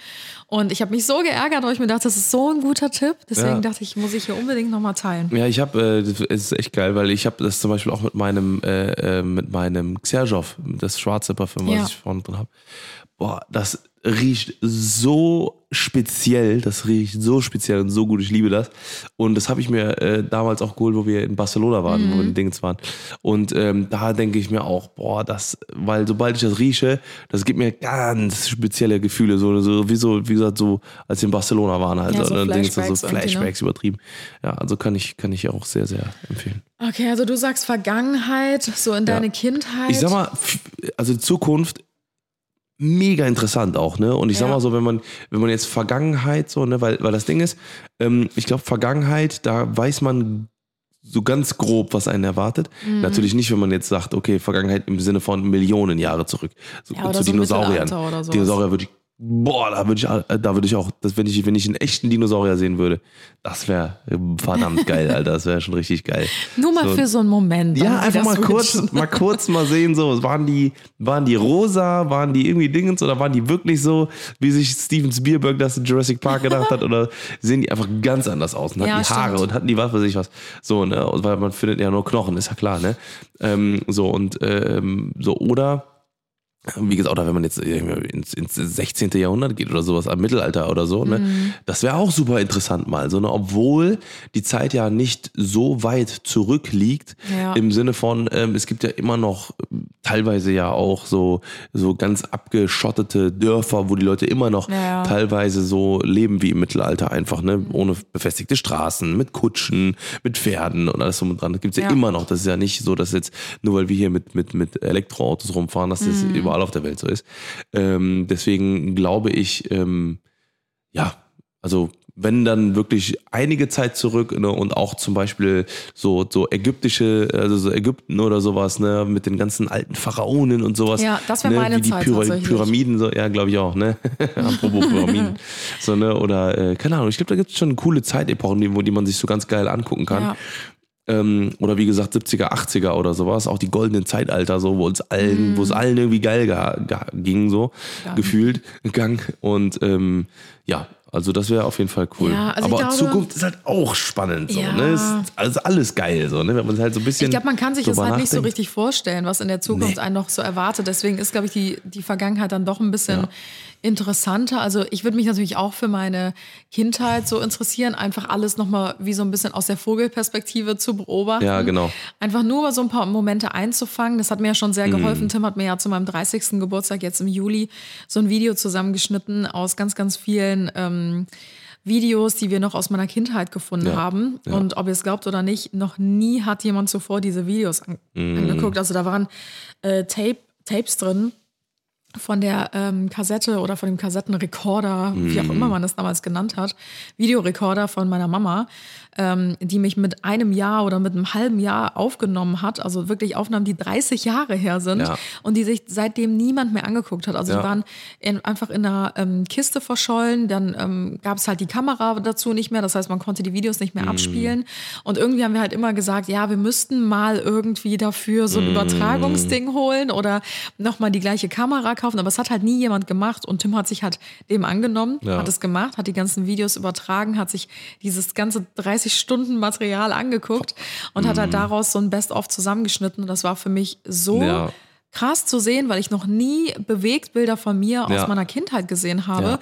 Und ich habe mich so geärgert, weil ich mir dachte, das ist so ein guter Tipp. Deswegen dachte ich, muss ich hier unbedingt nochmal teilen. Ja, ich habe, äh, das ist echt geil, weil ich habe das zum Beispiel auch mit meinem, äh, äh, mit meinem Xerjoff, das schwarze Parfüm, was ich vorne drin habe. Boah, das riecht so speziell, das riecht so speziell und so gut, ich liebe das. Und das habe ich mir äh, damals auch geholt, wo wir in Barcelona waren, wo wir in Dings waren. Und ähm, da denke ich mir auch, boah, das, weil sobald ich das rieche, das gibt mir ganz spezielle Gefühle, so, so wie so, wie gesagt, so, als wir in Barcelona waren halt, Ja, so, so dann so Flashbacks irgendwie, ne? Flashbacks übertrieben. Ja, also kann ich, kann ich auch sehr, sehr empfehlen. Okay, also du sagst Vergangenheit, so in deine Kindheit. Ich sag mal, also Zukunft mega interessant auch, ne? Und ich sag Ja. mal so, wenn man, wenn man jetzt Vergangenheit so, ne, weil, weil das Ding ist, ähm, ich glaube, Vergangenheit, da weiß man so ganz grob, was einen erwartet. Mhm. Natürlich nicht, wenn man jetzt sagt, okay, Vergangenheit im Sinne von Millionen Jahre zurück. So, Ja, zu so Dinosauriern. Dinosaurier würde ich, boah, da würde ich, äh, da würde ich auch, das, wenn ich, wenn ich einen echten Dinosaurier sehen würde, das wäre verdammt [laughs] geil, Alter. Das wäre schon richtig geil. Nur mal so- für so einen Moment. Ja, einfach mal kurz, wünschen. mal kurz mal sehen, so, waren die, waren die rosa, waren die irgendwie Dingens oder waren die wirklich so, wie sich Steven Spielberg das in Jurassic Park gedacht hat [laughs] oder sehen die einfach ganz anders aus und hatten Ja, die Haare stimmt. und hatten die was weiß ich was. So, ne, weil man findet ja nur Knochen, ist ja klar, ne. Ähm, so und, ähm, so, oder, wie gesagt, oder wenn man jetzt irgendwie ins, ins 16. Jahrhundert geht oder sowas, am Mittelalter oder so, ne? Mhm. Das wäre auch super interessant mal, so, ne? Obwohl die Zeit ja nicht so weit zurückliegt, Ja. im Sinne von, ähm, es gibt ja immer noch teilweise ja auch so, so ganz abgeschottete Dörfer, wo die Leute immer noch Ja, teilweise so leben wie im Mittelalter einfach, ne? Ohne befestigte Straßen, mit Kutschen, mit Pferden und alles drum und dran. Das gibt's ja, Ja. immer noch. Das ist ja nicht so, dass jetzt, nur weil wir hier mit, mit, mit Elektroautos rumfahren, dass das Mhm. überall auf der Welt so ist. Ähm, deswegen glaube ich, ähm, ja, also wenn dann wirklich einige Zeit zurück ne, und auch zum Beispiel so, so ägyptische, also so Ägypten oder sowas, ne, mit den ganzen alten Pharaonen und sowas. Ja, das wär ne, meine wie die Zeit Pyra. Pyramiden, so, ja, glaube ich auch, ne? [laughs] Apropos Pyramiden. [laughs] so, ne, oder, äh, keine Ahnung, ich glaube, da gibt es schon coole Zeitepochen, die, wo die man sich so ganz geil angucken kann. Ja. Ähm, oder wie gesagt, 70er, 80er oder sowas, auch die goldenen Zeitalter, so, wo uns allen, wo es allen irgendwie geil ging, so. Gang. gefühlt, Gang. Und ähm, ja, also das wäre auf jeden Fall cool. Ja, also Aber glaube- Zukunft ist halt auch spannend, so, Ja. ne? Ist also alles geil, so, ne? Wenn man halt so ein bisschen. Ich glaube, man kann sich das halt nicht so nachdenkt. richtig vorstellen, was in der Zukunft Nee. einen noch so erwartet. Deswegen ist, glaube ich, die, die Vergangenheit dann doch ein bisschen interessanter. Also ich würde mich natürlich auch für meine Kindheit so interessieren, einfach alles nochmal wie so ein bisschen aus der Vogelperspektive zu beobachten. Ja, genau. Einfach nur mal so ein paar Momente einzufangen. Das hat mir ja schon sehr geholfen. Tim hat mir ja zu meinem 30. Geburtstag jetzt im Juli so ein Video zusammengeschnitten aus ganz, ganz vielen ähm, Videos, die wir noch aus meiner Kindheit gefunden Ja, haben. ja. Und ob ihr es glaubt oder nicht, noch nie hat jemand zuvor diese Videos an Mhm. angeguckt. Also da waren äh, Tape, Tapes drin von der ähm, Kassette oder von dem Kassettenrekorder, wie auch immer man das damals genannt hat, Videorekorder von meiner Mama, ähm, die mich mit einem Jahr oder mit einem halben Jahr aufgenommen hat. Also wirklich Aufnahmen, die 30 Jahre her sind Ja. und die sich seitdem niemand mehr angeguckt hat. Also Ja. die waren in, einfach in einer ähm, Kiste verschollen. Dann ähm, gab es halt die Kamera dazu nicht mehr. Das heißt, man konnte die Videos nicht mehr abspielen. Und irgendwie haben wir halt immer gesagt, ja, wir müssten mal irgendwie dafür so ein Übertragungsding holen oder nochmal die gleiche Kamera kaufen. Aber es hat halt nie jemand gemacht. Und Tim hat sich halt dem angenommen, Ja. hat es gemacht, hat die ganzen Videos übertragen, hat sich dieses ganze 30 Stunden Material angeguckt und hat halt daraus so ein Best-of zusammengeschnitten. Und das war für mich so Ja. krass zu sehen, weil ich noch nie Bewegtbilder von mir aus Ja. meiner Kindheit gesehen habe. Ja.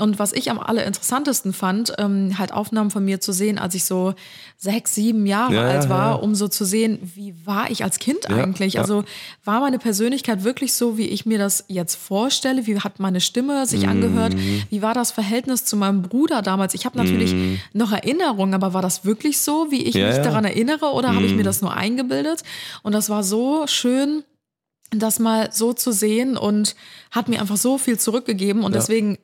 Und was ich am allerinteressantesten fand, ähm, halt Aufnahmen von mir zu sehen, als ich so sechs, sieben Jahre Ja, alt war, ja. um so zu sehen, wie war ich als Kind Ja, eigentlich? Also war meine Persönlichkeit wirklich so, wie ich mir das jetzt vorstelle? Wie hat meine Stimme Mhm. sich angehört? Wie war das Verhältnis zu meinem Bruder damals? Ich habe natürlich noch Erinnerungen, aber war das wirklich so, wie ich Mhm. Mich. Mhm. daran erinnere oder habe ich mir das nur eingebildet? Und das war so schön, das mal so zu sehen und hat mir einfach so viel zurückgegeben. Und deswegen,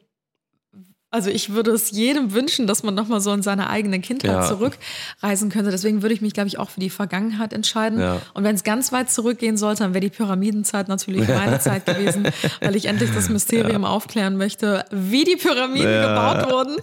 also ich würde es jedem wünschen, dass man nochmal so in seine eigene Kindheit Ja. zurückreisen könnte. Deswegen würde ich mich, glaube ich, auch für die Vergangenheit entscheiden. Ja. Und wenn es ganz weit zurückgehen sollte, dann wäre die Pyramidenzeit natürlich meine [laughs] Zeit gewesen, weil ich endlich das Mysterium aufklären möchte, wie die Pyramiden Ja. gebaut wurden.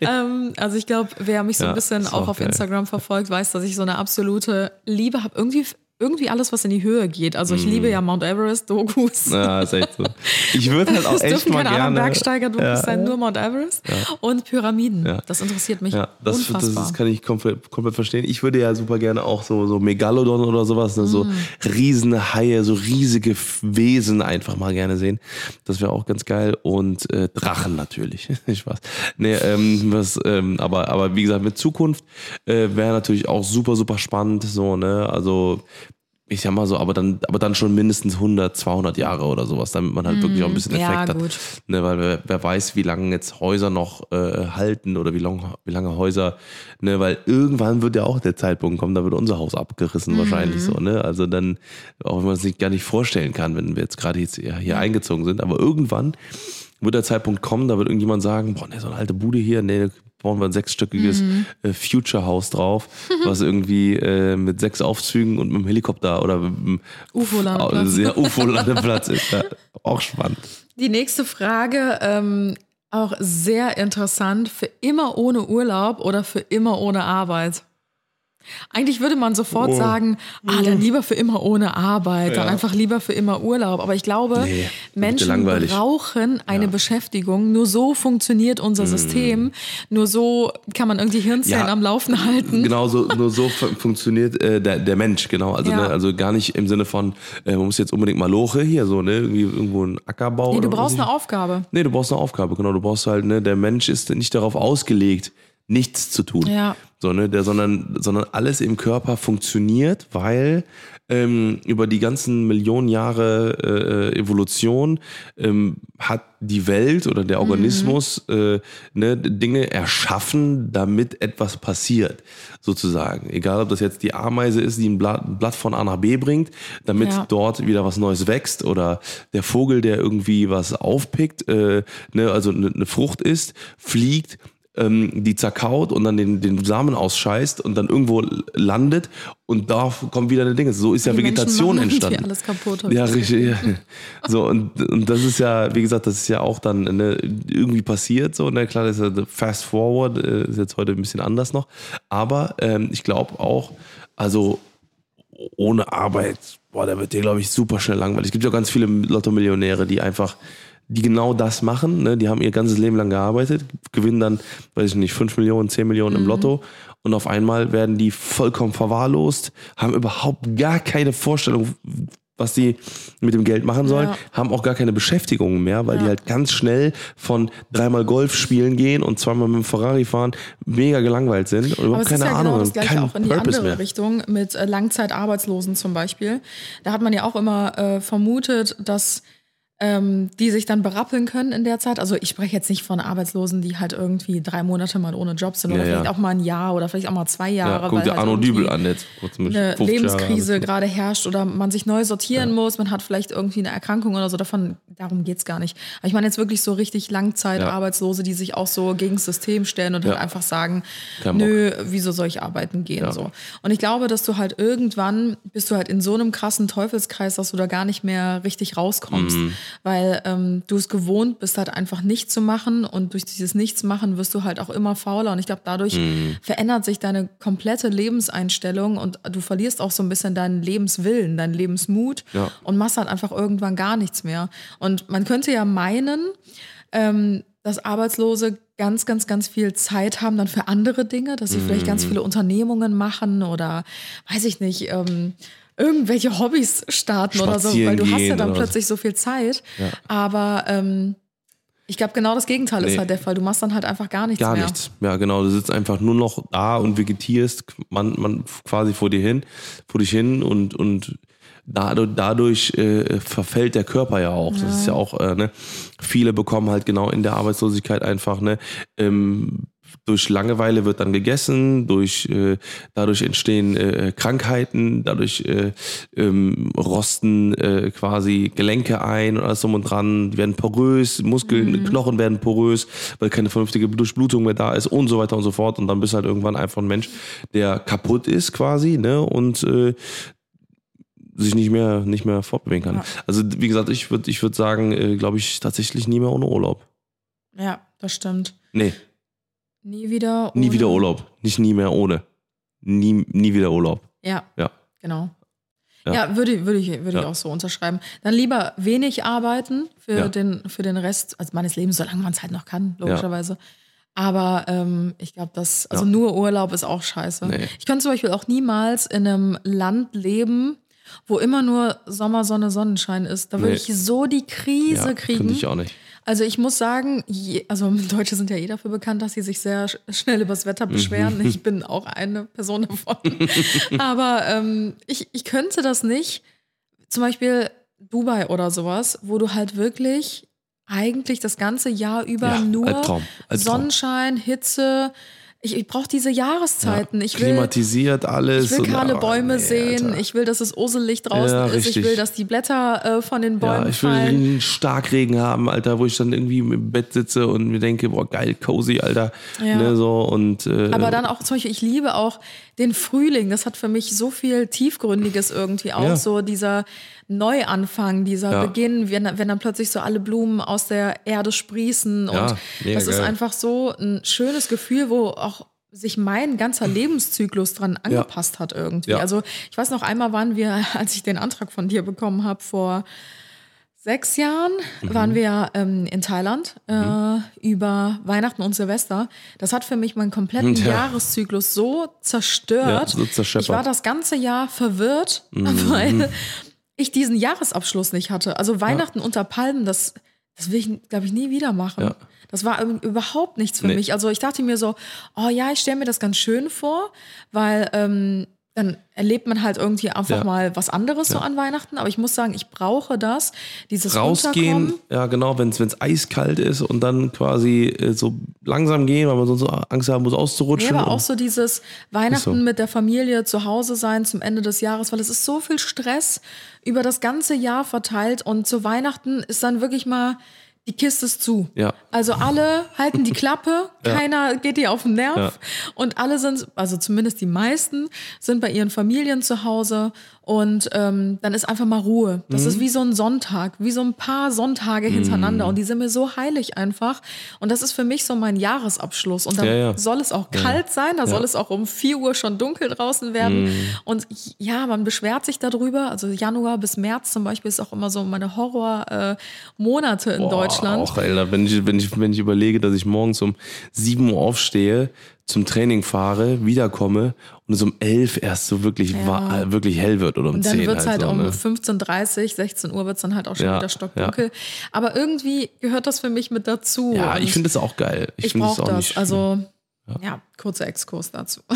ähm, also ich glaube, wer mich so Ja, ein bisschen auch auch auf. Instagram verfolgt, weiß, dass ich so eine absolute Liebe habe. Irgendwie, irgendwie alles, was in die Höhe geht. Also ich liebe ja Mount Everest, Dokus. Mhm. Ja, ist echt so. Ich würde [laughs] halt auch Es echt dürfen mal keine anderen gerne. Bergsteiger-Dokus Ja. sein, nur Mount Everest und Pyramiden. Ja. Das interessiert mich Ja, das, unfassbar. das kann ich komplett, komplett verstehen. Ich würde ja super gerne auch so, so Megalodon oder sowas, ne, Mm. so riesige Haie, so riesige Wesen einfach mal gerne sehen. Das wäre auch ganz geil. Und äh, Drachen natürlich. [laughs] Spaß. Nee, ähm, was, ähm, aber, aber wie gesagt, mit Zukunft äh, wäre natürlich auch super, super spannend. So, ne? Also ich sag mal so, aber dann, aber dann schon mindestens 100, 200 Jahre oder sowas, damit man halt wirklich auch ein bisschen Mm, ja, Effekt gut. hat. Ne, weil wer, wer weiß, wie lange jetzt Häuser noch äh, halten oder wie, lang, wie lange Häuser, ne, weil irgendwann wird ja auch der Zeitpunkt kommen, da wird unser Haus abgerissen wahrscheinlich so, ne? Also dann, auch wenn man es sich gar nicht vorstellen kann, wenn wir jetzt gerade jetzt hier, hier eingezogen sind, aber irgendwann wird der Zeitpunkt kommen, da wird irgendjemand sagen, boah, ne, so eine alte Bude hier, ne, bauen wir ein sechsstöckiges äh, Future House drauf, was irgendwie äh, mit sechs Aufzügen und mit dem Helikopter oder mit dem UFO-Landeplatz. Ja, UFO-Landeplatz ist. Ja, auch spannend. Die nächste Frage, ähm, auch sehr interessant, für immer ohne Urlaub oder für immer ohne Arbeit? Eigentlich würde man sofort Oh. sagen, ah, dann lieber für immer ohne Arbeit, dann Ja. einfach lieber für immer Urlaub. Aber ich glaube, Nee, Menschen brauchen eine Beschäftigung. Nur so funktioniert unser System. Nur so kann man irgendwie Hirnzellen. Ja. am Laufen halten. Genau so, nur so fu- funktioniert äh, der, der Mensch, genau. Also, Ja. ne, also gar nicht im Sinne von, äh, man muss jetzt unbedingt mal Loche hier, so, ne, irgendwie irgendwo ein Ackerbau. Nee, du brauchst eine Aufgabe. Nee, du brauchst eine Aufgabe, genau. Du brauchst halt, ne, der Mensch ist nicht darauf ausgelegt, nichts zu tun. Ja. So, ne, der, sondern, sondern alles im Körper funktioniert, weil ähm, über die ganzen Millionen Jahre äh, Evolution ähm, hat die Welt oder der Organismus äh, ne, Dinge erschaffen, damit etwas passiert, sozusagen. Egal, ob das jetzt die Ameise ist, die ein Blatt, ein Blatt von A nach B bringt, damit Ja. dort wieder was Neues wächst oder der Vogel, der irgendwie was aufpickt, äh, ne, also eine ne Frucht isst, fliegt, ähm, die zerkaut und dann den, den Samen ausscheißt und dann irgendwo landet und da kommt wieder eine Dinge. So ist ja Die Menschen Vegetation [laughs] entstanden. alles kaputt, Ja, richtig. Ja. So, und, und das ist ja, wie gesagt, das ist ja auch dann ne, irgendwie passiert. So, ne, klar, das ist ja fast forward, äh, ist jetzt heute ein bisschen anders noch. Aber ähm, ich glaube auch, also ohne Arbeit, boah, da wird dir, glaube ich, super schnell langweilig. Es gibt ja ganz viele Lotto-Millionäre, die einfach, die genau das machen. Ne? Die haben ihr ganzes Leben lang gearbeitet, gewinnen dann, weiß ich nicht, 5 Millionen, 10 Millionen im Lotto und auf einmal werden die vollkommen verwahrlost, haben überhaupt gar keine Vorstellung, was die mit dem Geld machen sollen, Ja. haben auch gar keine Beschäftigung mehr, weil die Ja. halt ganz schnell von dreimal Golf spielen gehen und zweimal mit dem Ferrari fahren, mega gelangweilt sind und überhaupt keine ja Ahnung genau das gleiche auch in die Purpose andere mehr. Richtung mit äh, Langzeitarbeitslosen zum Beispiel. Da hat man ja auch immer äh, vermutet, dass ähm, die sich dann berappeln können in der Zeit. Also ich spreche jetzt nicht von Arbeitslosen, die halt irgendwie drei Monate mal ohne Job sind oder Ja, ja. vielleicht auch mal ein Jahr oder vielleicht auch mal zwei Jahre. Ja, guck dir halt Arno Dübel an, jetzt eine 50 Jahre Lebenskrise gerade herrscht oder man sich neu sortieren muss, man hat vielleicht irgendwie eine Erkrankung oder so, davon, darum geht's gar nicht. Aber ich meine jetzt wirklich so richtig Langzeitarbeitslose, die sich auch so gegen das System stellen und halt Ja. einfach sagen, Kein Bock. nö, wieso soll ich arbeiten gehen? Ja. So. Und ich glaube, dass du halt irgendwann bist du halt in so einem krassen Teufelskreis, dass du da gar nicht mehr richtig rauskommst. Mhm. Weil ähm, du es gewohnt bist, halt einfach nichts zu machen und durch dieses Nichtsmachen wirst du halt auch immer fauler. Und ich glaube, dadurch Mhm. verändert sich deine komplette Lebenseinstellung und du verlierst auch so ein bisschen deinen Lebenswillen, deinen Lebensmut Ja. und machst halt einfach irgendwann gar nichts mehr. Und man könnte ja meinen, ähm, dass Arbeitslose ganz, ganz, ganz viel Zeit haben dann für andere Dinge, dass sie vielleicht Mhm. ganz viele Unternehmungen machen oder weiß ich nicht, ähm, irgendwelche Hobbys starten oder so, weil du hast ja dann plötzlich so viel Zeit. Ja. Aber ähm, ich glaube, genau das Gegenteil ist Nee. halt der Fall. Du machst dann halt einfach gar nichts Gar mehr. nichts. Ja, genau. Du sitzt einfach nur noch da und vegetierst man, man quasi vor dir hin, vor dich hin und, und dadurch, dadurch äh, verfällt der Körper ja auch. Das ist ja auch, äh, ne, viele bekommen halt genau in der Arbeitslosigkeit einfach, ne, ähm, durch Langeweile wird dann gegessen, durch äh, dadurch entstehen äh, Krankheiten, dadurch äh, ähm, rosten äh, quasi Gelenke ein und alles drum und dran, die werden porös, Muskeln, Knochen werden porös, weil keine vernünftige Durchblutung mehr da ist und so weiter und so fort. Und dann bist du halt irgendwann einfach ein Mensch, der kaputt ist quasi, ne? Und äh, sich nicht mehr nicht mehr fortbewegen kann. Ja. Also wie gesagt, ich würde ich würde sagen, äh, glaube ich tatsächlich nie mehr ohne Urlaub. Ja, das stimmt. Nee, Nie wieder. nie ohne- wieder Urlaub, nicht nie mehr ohne. Nie nie wieder Urlaub. Ja, Ja. genau. Ja. Ja, würde, würde, ich, würde ich Ja. auch so unterschreiben. Dann lieber wenig arbeiten für, Ja. den, für den Rest also meines Lebens, solange man es halt noch kann, logischerweise. Aber ähm, ich glaube, dass, also nur Urlaub ist auch scheiße. Nee. Ich könnte zum Beispiel auch niemals in einem Land leben, wo immer nur Sommer, Sonne, Sonnenschein ist. Da würde Nee. ich so die Krise Ja, kriegen. könnte ich auch nicht. Also ich muss sagen, je, also [laughs] Deutsche sind ja eh dafür bekannt, dass sie sich sehr sch- schnell übers Wetter beschweren. Mhm. [laughs] Ich bin auch eine Person davon. [laughs] Aber ähm, ich, ich könnte das nicht. Zum Beispiel Dubai oder sowas, wo du halt wirklich eigentlich das ganze Jahr über Ja, nur Albtraum, Albtraum. Sonnenschein, Hitze. Ich, ich brauche diese Jahreszeiten. Ich will, Klimatisiert alles. ich will kahle ah, Bäume nee, sehen. Alter. Ich will, dass es uselig draußen Ja, ist. Ich richtig. will, dass die Blätter äh, von den Bäumen ja, ich will fallen. einen Starkregen haben, Alter, wo ich dann irgendwie im Bett sitze und mir denke, boah, geil, cozy, Alter. Ja. Ne, so, und, äh, Aber dann auch zum Beispiel, ich liebe auch den Frühling. Das hat für mich so viel Tiefgründiges irgendwie auch. Ja. So dieser Neuanfang, dieser Ja. Beginn, wenn, wenn dann plötzlich so alle Blumen aus der Erde sprießen. Ja, und mega das ist geil. einfach so ein schönes Gefühl, wo auch sich mein ganzer Lebenszyklus dran angepasst hat irgendwie. Ja. Also ich weiß noch einmal waren wir, [laughs] als ich den Antrag von dir bekommen habe vor sechs Jahren, Mhm. waren wir ähm, in Thailand äh, über Weihnachten und Silvester. Das hat für mich meinen kompletten [laughs] Ja. Jahreszyklus so zerstört. Ja, so ich war das ganze Jahr verwirrt, Mhm. [laughs] weil ich diesen Jahresabschluss nicht hatte. Also Weihnachten unter Palmen, das, das will ich, glaube ich, nie wieder machen. Ja. Das war überhaupt nichts für Nee. mich. Also ich dachte mir so, oh ja, ich stelle mir das ganz schön vor, weil ähm, dann erlebt man halt irgendwie einfach Ja. mal was anderes so an Weihnachten. Aber ich muss sagen, ich brauche das, dieses rausgehen, ja genau, wenn es eiskalt ist und dann quasi äh, so langsam gehen, weil man sonst so Angst haben muss Ja, auszurutschen. aber auch so dieses Weihnachten so. mit der Familie zu Hause sein zum Ende des Jahres, weil es ist so viel Stress über das ganze Jahr verteilt und zu Weihnachten ist dann wirklich mal die Kiste ist zu. Ja. Also alle halten die Klappe, [laughs] keiner geht dir auf den Nerv Ja. und alle sind, also zumindest die meisten, sind bei ihren Familien zu Hause und ähm, dann ist einfach mal Ruhe. Mhm. Das ist wie so ein Sonntag, wie so ein paar Sonntage hintereinander und die sind mir so heilig einfach und das ist für mich so mein Jahresabschluss und dann Ja, ja. soll es auch kalt sein, da soll es auch um 4 Uhr schon dunkel draußen werden. Mhm. Und ja, man beschwert sich darüber. Also Januar bis März zum Beispiel ist auch immer so meine Horror-Monate in Boah, Deutschland. Auch, Alter, wenn ich, wenn, ich, wenn ich überlege, dass ich morgens um 7 Uhr aufstehe, zum Training fahre, wiederkomme und es um 11 erst so wirklich, wa- äh, wirklich hell wird oder um Und dann 10 wird es halt, so, um ne? 15.30 16 Uhr wird es dann halt auch schon Ja, wieder stockdunkel. Aber irgendwie gehört das für mich mit dazu. Ja, Und ich finde das auch geil. ich finde brauche auch das. nicht- Also, ja. kurzer Exkurs dazu. [laughs]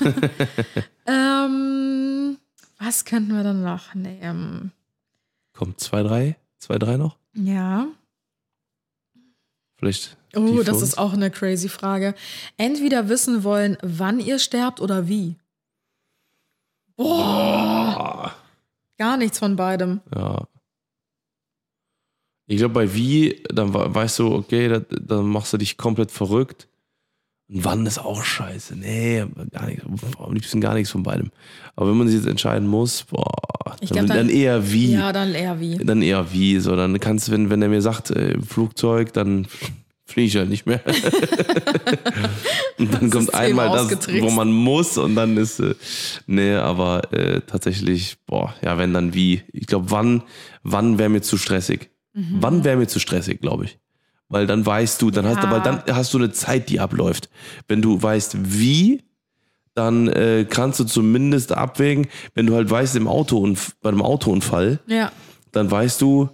[laughs] ähm, was könnten wir dann noch nehmen? Kommt zwei, drei? Zwei, drei noch? Ja. Vielleicht. Oh, das uns? ist auch eine crazy Frage. Entweder wissen wollen, wann ihr sterbt oder wie. Boah, Ah, gar nichts von beidem. ja. Ich glaube, bei wie, dann we- weißt du, okay, da- dann machst du dich komplett verrückt. Und wann ist auch scheiße. Nee, gar nicht, am liebsten gar nichts von beidem. Aber wenn man sich jetzt entscheiden muss, boah, dann, glaub, dann, dann- eher wie. Ja, dann eher wie. Dann eher wie. So, dann kannst du, wenn, wenn er mir sagt, äh, Flugzeug, dann fliege ich halt nicht mehr. [laughs] und dann kommt System einmal das, wo man muss und dann ist, äh, nee, aber äh, tatsächlich, boah, ja, wenn dann wie. Ich glaube, wann, wann wäre mir zu stressig? Mhm. Wann wäre mir zu stressig, glaube ich. Weil dann weißt du, dann hast du, Ja. weil dann hast du eine Zeit, die abläuft. Wenn du weißt, wie, dann äh, kannst du zumindest abwägen, wenn du halt weißt, im Auto bei einem Autounfall, Ja, dann weißt du,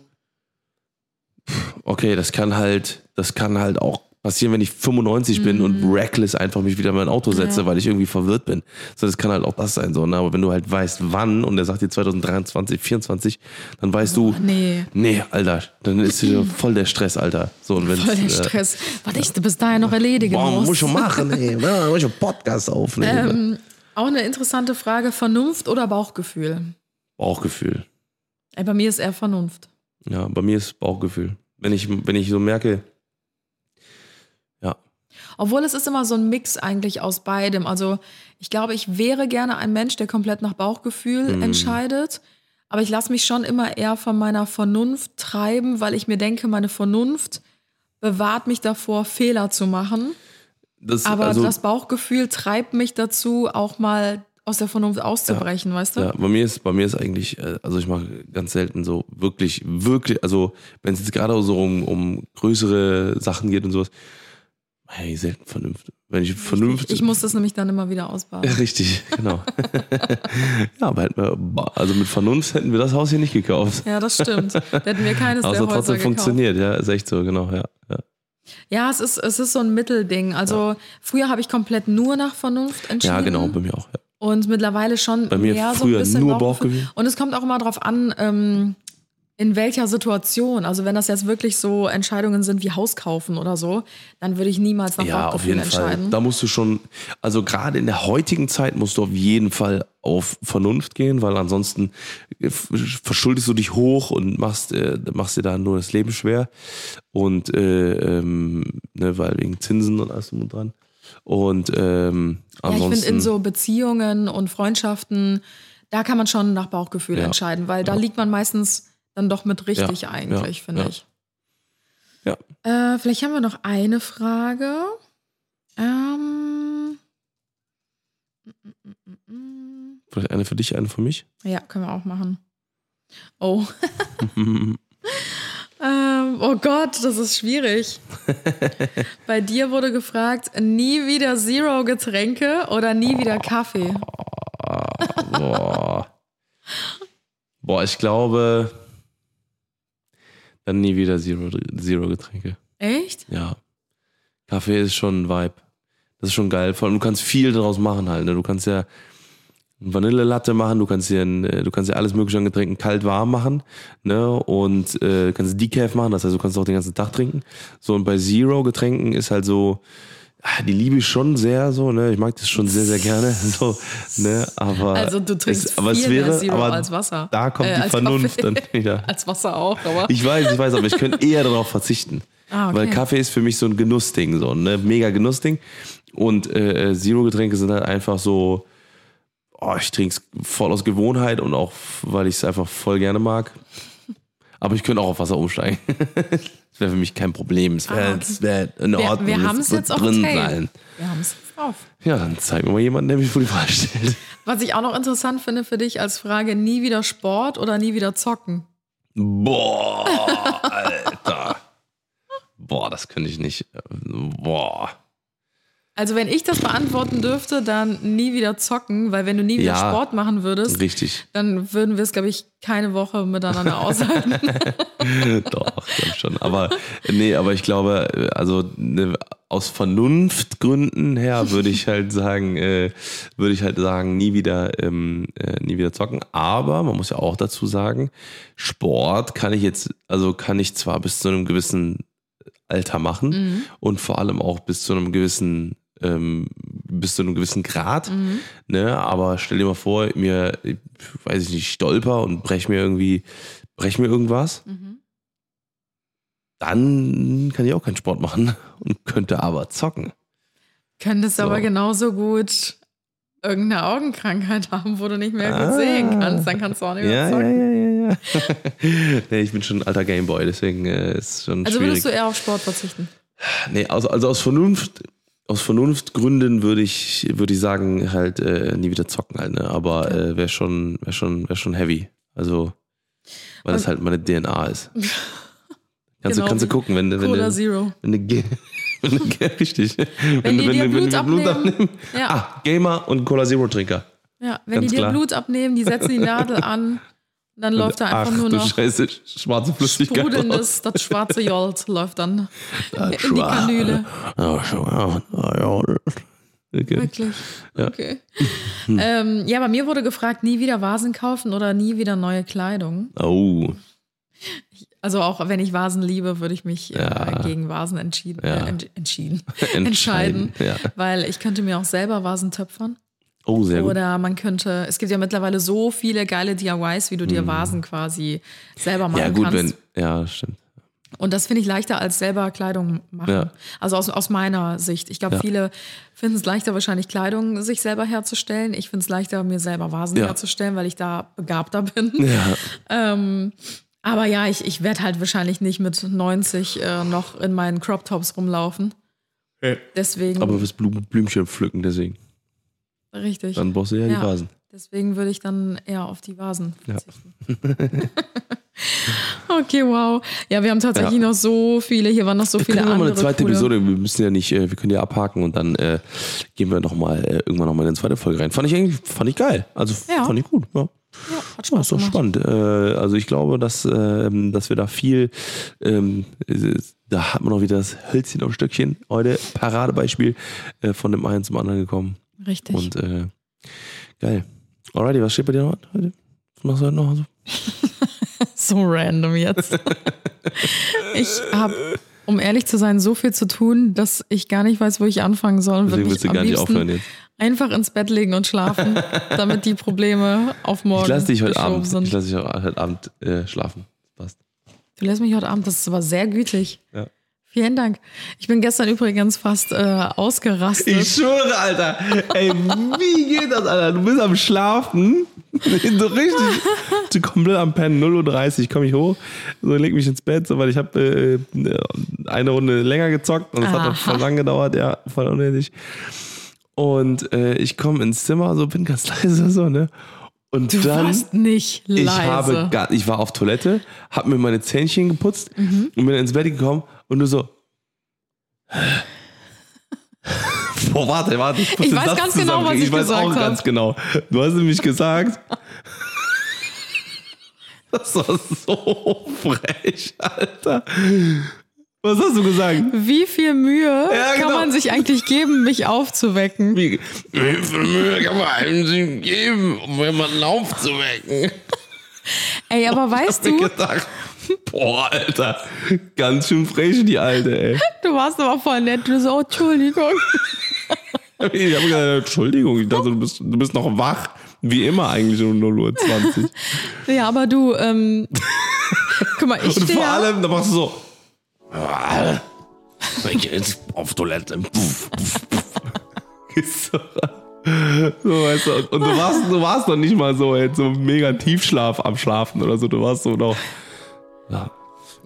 okay, das kann halt, das kann halt auch passieren, wenn ich 95 bin und reckless einfach mich wieder in mein Auto setze, Mhm. Ja. weil ich irgendwie verwirrt bin. So, das kann halt auch das sein, so, ne? Aber wenn du halt weißt, wann, und er sagt dir 2023, 24, dann weißt du, nee. nee, Alter, dann ist wieder [laughs] voll der Stress, Alter. So, und wenn's, Voll der äh, Stress. Was ich bis dahin noch erledigen Boah, muss. muss ich schon machen, ey. [laughs] Ja, muss ich einen Podcast aufnehmen. Ähm, auch eine interessante Frage: Vernunft oder Bauchgefühl? Bauchgefühl. Ey, bei mir ist eher Vernunft. Ja, bei mir ist Bauchgefühl. Wenn ich, wenn ich so merke, Obwohl es ist immer so ein Mix eigentlich aus beidem. Also ich glaube, ich wäre gerne ein Mensch, der komplett nach Bauchgefühl Mhm. entscheidet. Aber ich lasse mich schon immer eher von meiner Vernunft treiben, weil ich mir denke, meine Vernunft bewahrt mich davor, Fehler zu machen. das, Aber also, das Bauchgefühl treibt mich dazu, auch mal aus der Vernunft auszubrechen, weißt du? Ja, bei mir ist, bei mir ist eigentlich, äh, also ich mache ganz selten so wirklich, wirklich, also wenn es jetzt gerade so um, um größere Sachen geht und sowas, hey, selten Vernunft. Wenn ich Vernunft. Ich, muss das nämlich dann immer wieder ausbaden. [laughs] Richtig, genau. [laughs] ja, aber hätten wir, also mit Vernunft hätten wir das Haus hier nicht gekauft. Ja, das stimmt. Da hätten wir keines es der Häuser trotzdem gekauft. funktioniert, ja, ist echt so, genau, ja. ja. Ja, es ist, es ist so ein Mittelding. Also früher habe ich komplett nur nach Vernunft entschieden. Ja, genau, bei mir auch. Ja. Und mittlerweile schon Bei mir mehr so früher ein bisschen nur Bauchgefühl. Bauchgefühl. Und es kommt auch immer darauf an, ähm, in welcher Situation. Also wenn das jetzt wirklich so Entscheidungen sind wie Haus kaufen oder so, dann würde ich niemals nach Ja, auf jeden Fall. entscheiden. Da musst du schon, also gerade in der heutigen Zeit musst du auf jeden Fall auf Vernunft gehen, weil ansonsten äh, verschuldest du dich hoch und machst, äh, machst dir da nur das Leben schwer. Und äh, ähm, ne, weil wegen Zinsen und alles drum und dran. Und ähm, ja, ich ansonsten. finde in so Beziehungen und Freundschaften, da kann man schon nach Bauchgefühl Ja. entscheiden, weil da Ja. liegt man meistens dann doch mit richtig Ja, eigentlich, ja, finde ja. ich. Ja. Äh, vielleicht haben wir noch eine Frage. Ähm, Vielleicht eine für dich, eine für mich. ja, können wir auch machen. Oh. [laughs] ähm, oh Gott, das ist schwierig. [laughs] Bei dir wurde gefragt, nie wieder Zero Getränke oder nie wieder Kaffee. Boah. Boah, ich glaube, dann nie wieder Zero, Zero Getränke. Echt? Ja. Kaffee ist schon ein Vibe. Das ist schon geil. Vor allem, du kannst viel daraus machen halt. Ne? Du kannst ja eine Vanillelatte machen, du kannst dir, ein, äh, du kannst ja alles mögliche an Getränken kalt warm machen, ne? Und äh, kannst Decaf machen, das heißt, du kannst auch den ganzen Tag trinken. So, und bei Zero Getränken ist halt so, die liebe ich schon sehr so, ne? Ich mag das schon sehr, sehr gerne. [laughs] So, ne? Aber Also du trinkst es, aber es wäre, aber als Wasser. Da kommt Äh, die Vernunft Kaffee. dann wieder. [laughs] Als Wasser auch, aber. Ich weiß, ich weiß, aber ich könnte eher darauf verzichten. [laughs] Ah, okay. Weil Kaffee ist für mich so ein Genussding, so ein ne? mega Genussding. Und äh, Zero-Getränke sind halt einfach so, oh, ich trinke es voll aus Gewohnheit und auch, weil ich es einfach voll gerne mag. Aber ich könnte auch auf Wasser umsteigen. [laughs] das wäre für mich kein Problem. Es wäre Ah, okay. wär in wir Ordnung. wir Es haben es jetzt auch drin sein. Wir haben es drauf. Ja, dann zeig mir mal jemanden, der mich vor die Wahl stellt. [laughs] Was ich auch noch interessant finde für dich als Frage, nie wieder Sport oder nie wieder zocken? Boah, [laughs] Alter. Boah, das könnte ich nicht. Boah. Also wenn ich das beantworten dürfte, dann nie wieder zocken, weil wenn du nie wieder Ja. Sport machen würdest, Richtig. dann würden wir es, glaube ich, keine Woche miteinander [laughs] aushalten. [laughs] Doch, glaube schon. Aber nee, aber ich glaube, also ne, aus Vernunftgründen her würde ich halt sagen, äh, würde ich halt sagen, nie wieder, ähm, äh, nie wieder zocken. Aber man muss ja auch dazu sagen, Sport kann ich jetzt, also kann ich zwar bis zu einem gewissen Alter machen Mhm. und vor allem auch bis zu einem gewissen ähm, bis zu einem gewissen Grad, Mhm. ne? Aber stell dir mal vor, mir, ich weiß ich nicht, stolper und brech mir irgendwie, brech mir irgendwas Mhm. dann kann ich auch keinen Sport machen [laughs] und könnte aber zocken. Könntest So. aber genauso gut irgendeine Augenkrankheit [laughs] haben, wo du nicht mehr gut Ah. sehen kannst. Dann kannst du auch nicht mehr Ja, ja, zocken. ja, ja, ja. [laughs] nee, ich bin schon ein alter Gameboy, deswegen äh, ist schon Also schwierig. würdest du eher auf Sport verzichten? nee, also, also aus Vernunft, aus Vernunftgründen würde ich, würde ich sagen, halt äh, nie wieder zocken halt, ne? Aber äh, wäre schon, wäre schon, wäre schon heavy. Also, weil das halt meine DNA ist. [laughs] Kannst, Genau du, kannst du gucken, wenn, wenn, Cola du- Zero. wenn du, [laughs] wenn du, [laughs] richtig. Wenn, die du- wenn, dir wenn Blut Blut abnehmen. abnehmen. Ja. Ah, Gamer und Cola Zero Trinker. Ja, wenn Ganz die dir klar. Blut abnehmen, die setzen die Nadel an, dann läuft da einfach Ach, nur du noch Scheiße, schwarze Flüssigkeit. sprudelndes, das schwarze Jolt läuft dann [laughs] in die Kanüle. Okay. Wirklich? Ja. Okay. [laughs] Ähm, ja, bei mir wurde gefragt, nie wieder Vasen kaufen oder nie wieder neue Kleidung. Oh, Also auch wenn ich Vasen liebe, würde ich mich Ja. äh, gegen Vasen entschieden, Ja. äh, ent entschieden, entscheiden. entscheiden. Ja. Weil ich könnte mir auch selber Vasen töpfern. Oh, sehr gut. Oder man könnte, es gibt ja mittlerweile so viele geile DIYs, wie du dir Vasen quasi selber machen Mhm. Ja, gut, kannst. wenn. Ja, stimmt. Und das finde ich leichter als selber Kleidung machen. Ja. Also aus, aus meiner Sicht. Ich glaube, Ja. viele finden es leichter, wahrscheinlich Kleidung sich selber herzustellen. Ich finde es leichter, mir selber Vasen Ja. herzustellen, weil ich da begabter bin. [laughs] Ja, Ähm, aber ja, ich, ich werde halt wahrscheinlich nicht mit 90 äh, noch in meinen Crop Tops rumlaufen. Deswegen, aber fürs Blümchen pflücken, deswegen. Richtig. Dann brauchst du ja, Ja. die Vasen. Deswegen würde ich dann eher auf die Vasen Ja. verzichten. [laughs] okay, wow. Ja, wir haben tatsächlich noch so viele, hier waren noch so Wir viele können andere eine zweite coole. Episode, wir müssen ja nicht, äh, wir können ja abhaken und dann äh, gehen wir noch mal äh, irgendwann noch mal in eine zweite Folge rein. Fand ich eigentlich, fand ich geil. Also Ja. fand ich gut. Ja. Ja, hat Ja, Spaß ist doch spannend. Äh, also ich glaube, dass, ähm, dass wir da viel, ähm, äh, da hat man auch wieder das Hölzchen auf Stöckchen. Heute Paradebeispiel äh, von dem einen zum anderen gekommen. Richtig. Und äh, geil. Alrighty, was steht bei dir noch heute? Was machst du heute noch? Also, [laughs] so random jetzt. ich habe, um ehrlich zu sein, so viel zu tun, dass ich gar nicht weiß, wo ich anfangen soll. Und deswegen willst du gar nicht aufhören jetzt. einfach ins Bett legen und schlafen, [laughs] damit die Probleme auf morgen Ich lasse dich heute Abend, sind. ich lasse dich heute Abend äh, schlafen. Passt. Du lässt mich heute Abend, das ist aber sehr gütlich. Ja. Vielen Dank. Ich bin gestern übrigens fast äh, ausgerastet. Ich schwöre, Alter. Ey, wie geht das, Alter? Du bist am Schlafen. So richtig. Du komplett am Pennen. 0.30 Uhr komme ich hoch. So, leg mich ins Bett, so, weil ich habe äh, eine Runde länger gezockt und es hat auch voll lang gedauert. Ja, voll unnötig. Und äh, ich komme ins Zimmer, so bin ganz [laughs] leise, so, ne? Und du dann. warst nicht leise. Ich habe gar, ich war auf Toilette, habe mir meine Zähnchen geputzt Mhm. und bin ins Bett gekommen und nur so. [laughs] Boah, warte, warte. Ich, muss Ich weiß Satz ganz genau, was ich Ich weiß gesagt auch hab. ganz genau. Du hast nämlich gesagt. [laughs] Das war so frech, Alter. Was hast du gesagt? Wie viel Mühe Ja, kann genau. man sich eigentlich geben, mich aufzuwecken? Wie, wie viel Mühe kann man einem sich geben, um jemanden aufzuwecken? Ey, aber [laughs] weißt Ich du, gedacht, [laughs] boah, Alter, ganz schön frech, die Alte, ey. du warst aber voll nett. Du so, oh, Entschuldigung. [laughs] Ich habe gesagt, Entschuldigung, ich dachte, du bist, du bist noch wach. Wie immer eigentlich um 0 Uhr 20. [laughs] Ja, aber du, ähm, guck mal, ich Und vor allem, da machst du so. "Ah, Ich geh jetzt auf Toilette. Puff, puff, puff. Gehst so weißt du, und, du warst, du warst noch nicht mal so, ey, so mega Tiefschlaf am Schlafen oder so. Du warst so noch. Ja.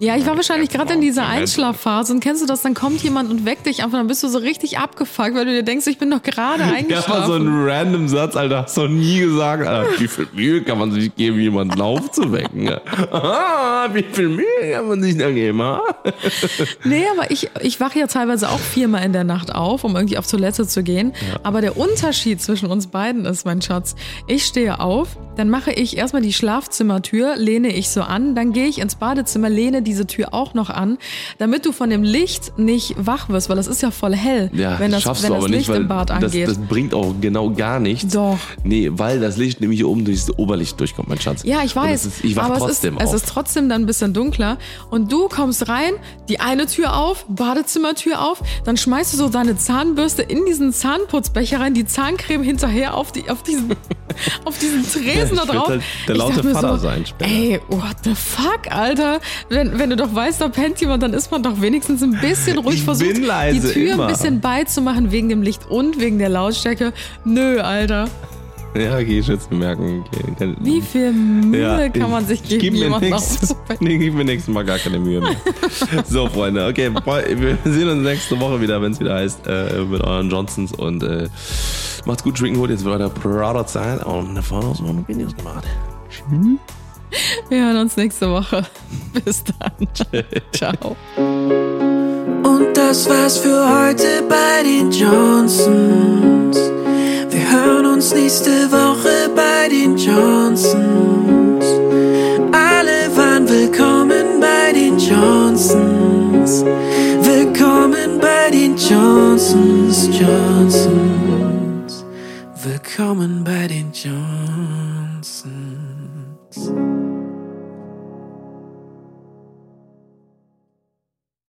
Ja, ich war wahrscheinlich gerade in dieser Einschlafphase und kennst du das, dann kommt jemand und weckt dich einfach, dann bist du so richtig abgefuckt, weil du dir denkst, ich bin doch gerade [laughs] Ja, eingeschlafen. aber so ein random Satz, Alter, hast du noch nie gesagt. Alter, wie viel Mühe kann man sich geben, jemanden aufzuwecken? [laughs] Ah, wie viel Mühe kann man sich da geben? Ah? [laughs] Nee, aber ich, ich wache ja teilweise auch viermal in der Nacht auf, um irgendwie auf Toilette zu gehen. Aber der Unterschied zwischen uns beiden ist, mein Schatz, ich stehe auf, dann mache ich erstmal die Schlafzimmertür, lehne ich so an, dann gehe ich ins Badezimmer, lehne diese Tür auch noch an, damit du von dem Licht nicht wach wirst, weil das ist ja voll hell, Ja, wenn das, schaffst wenn du das aber nicht, Licht weil im Bad das, angeht. das bringt auch genau gar nichts. Doch. Nee, weil das Licht nämlich oben durchs Oberlicht durchkommt, mein Schatz. Ja, ich weiß. ist, ich wach aber trotzdem es ist, auf. es ist trotzdem dann ein bisschen dunkler. Und du kommst rein, die eine Tür auf, Badezimmertür auf, dann schmeißt du so deine Zahnbürste in diesen Zahnputzbecher rein, die Zahncreme hinterher auf, die, auf, diesen, [laughs] auf diesen Tresen da drauf. halt der laute Vater so, sein später. Ey, what the fuck, Alter? Wenn, wenn du doch weißt, da pennt jemand, dann ist man doch wenigstens ein bisschen ruhig Ich versucht, bin leise, die Tür immer. ein bisschen beizumachen wegen dem Licht und wegen der Lautstärke. Nö, Alter. Ja, okay, ich jetzt bemerken. Okay. Wie viel Mühe Ja, kann man sich ich geben, geb mir jemanden nächstes, nee, gib mir nächstes Mal gar keine Mühe mehr. so, Freunde, okay, wir sehen uns nächste Woche wieder, wenn es wieder heißt, äh, mit euren Johnsons und äh, macht's gut, trinken gut, jetzt wird weiter Prada Zeit und von uns noch Videos gemacht. Wir hören uns nächste Woche. [laughs] Bis dann. [laughs] Ciao. Und das war's für heute bei den Johnsons. Wir hören uns nächste Woche bei den Johnsons. Alle waren willkommen bei den Johnsons. Willkommen bei den Johnsons, Johnsons. Willkommen bei den Johnsons.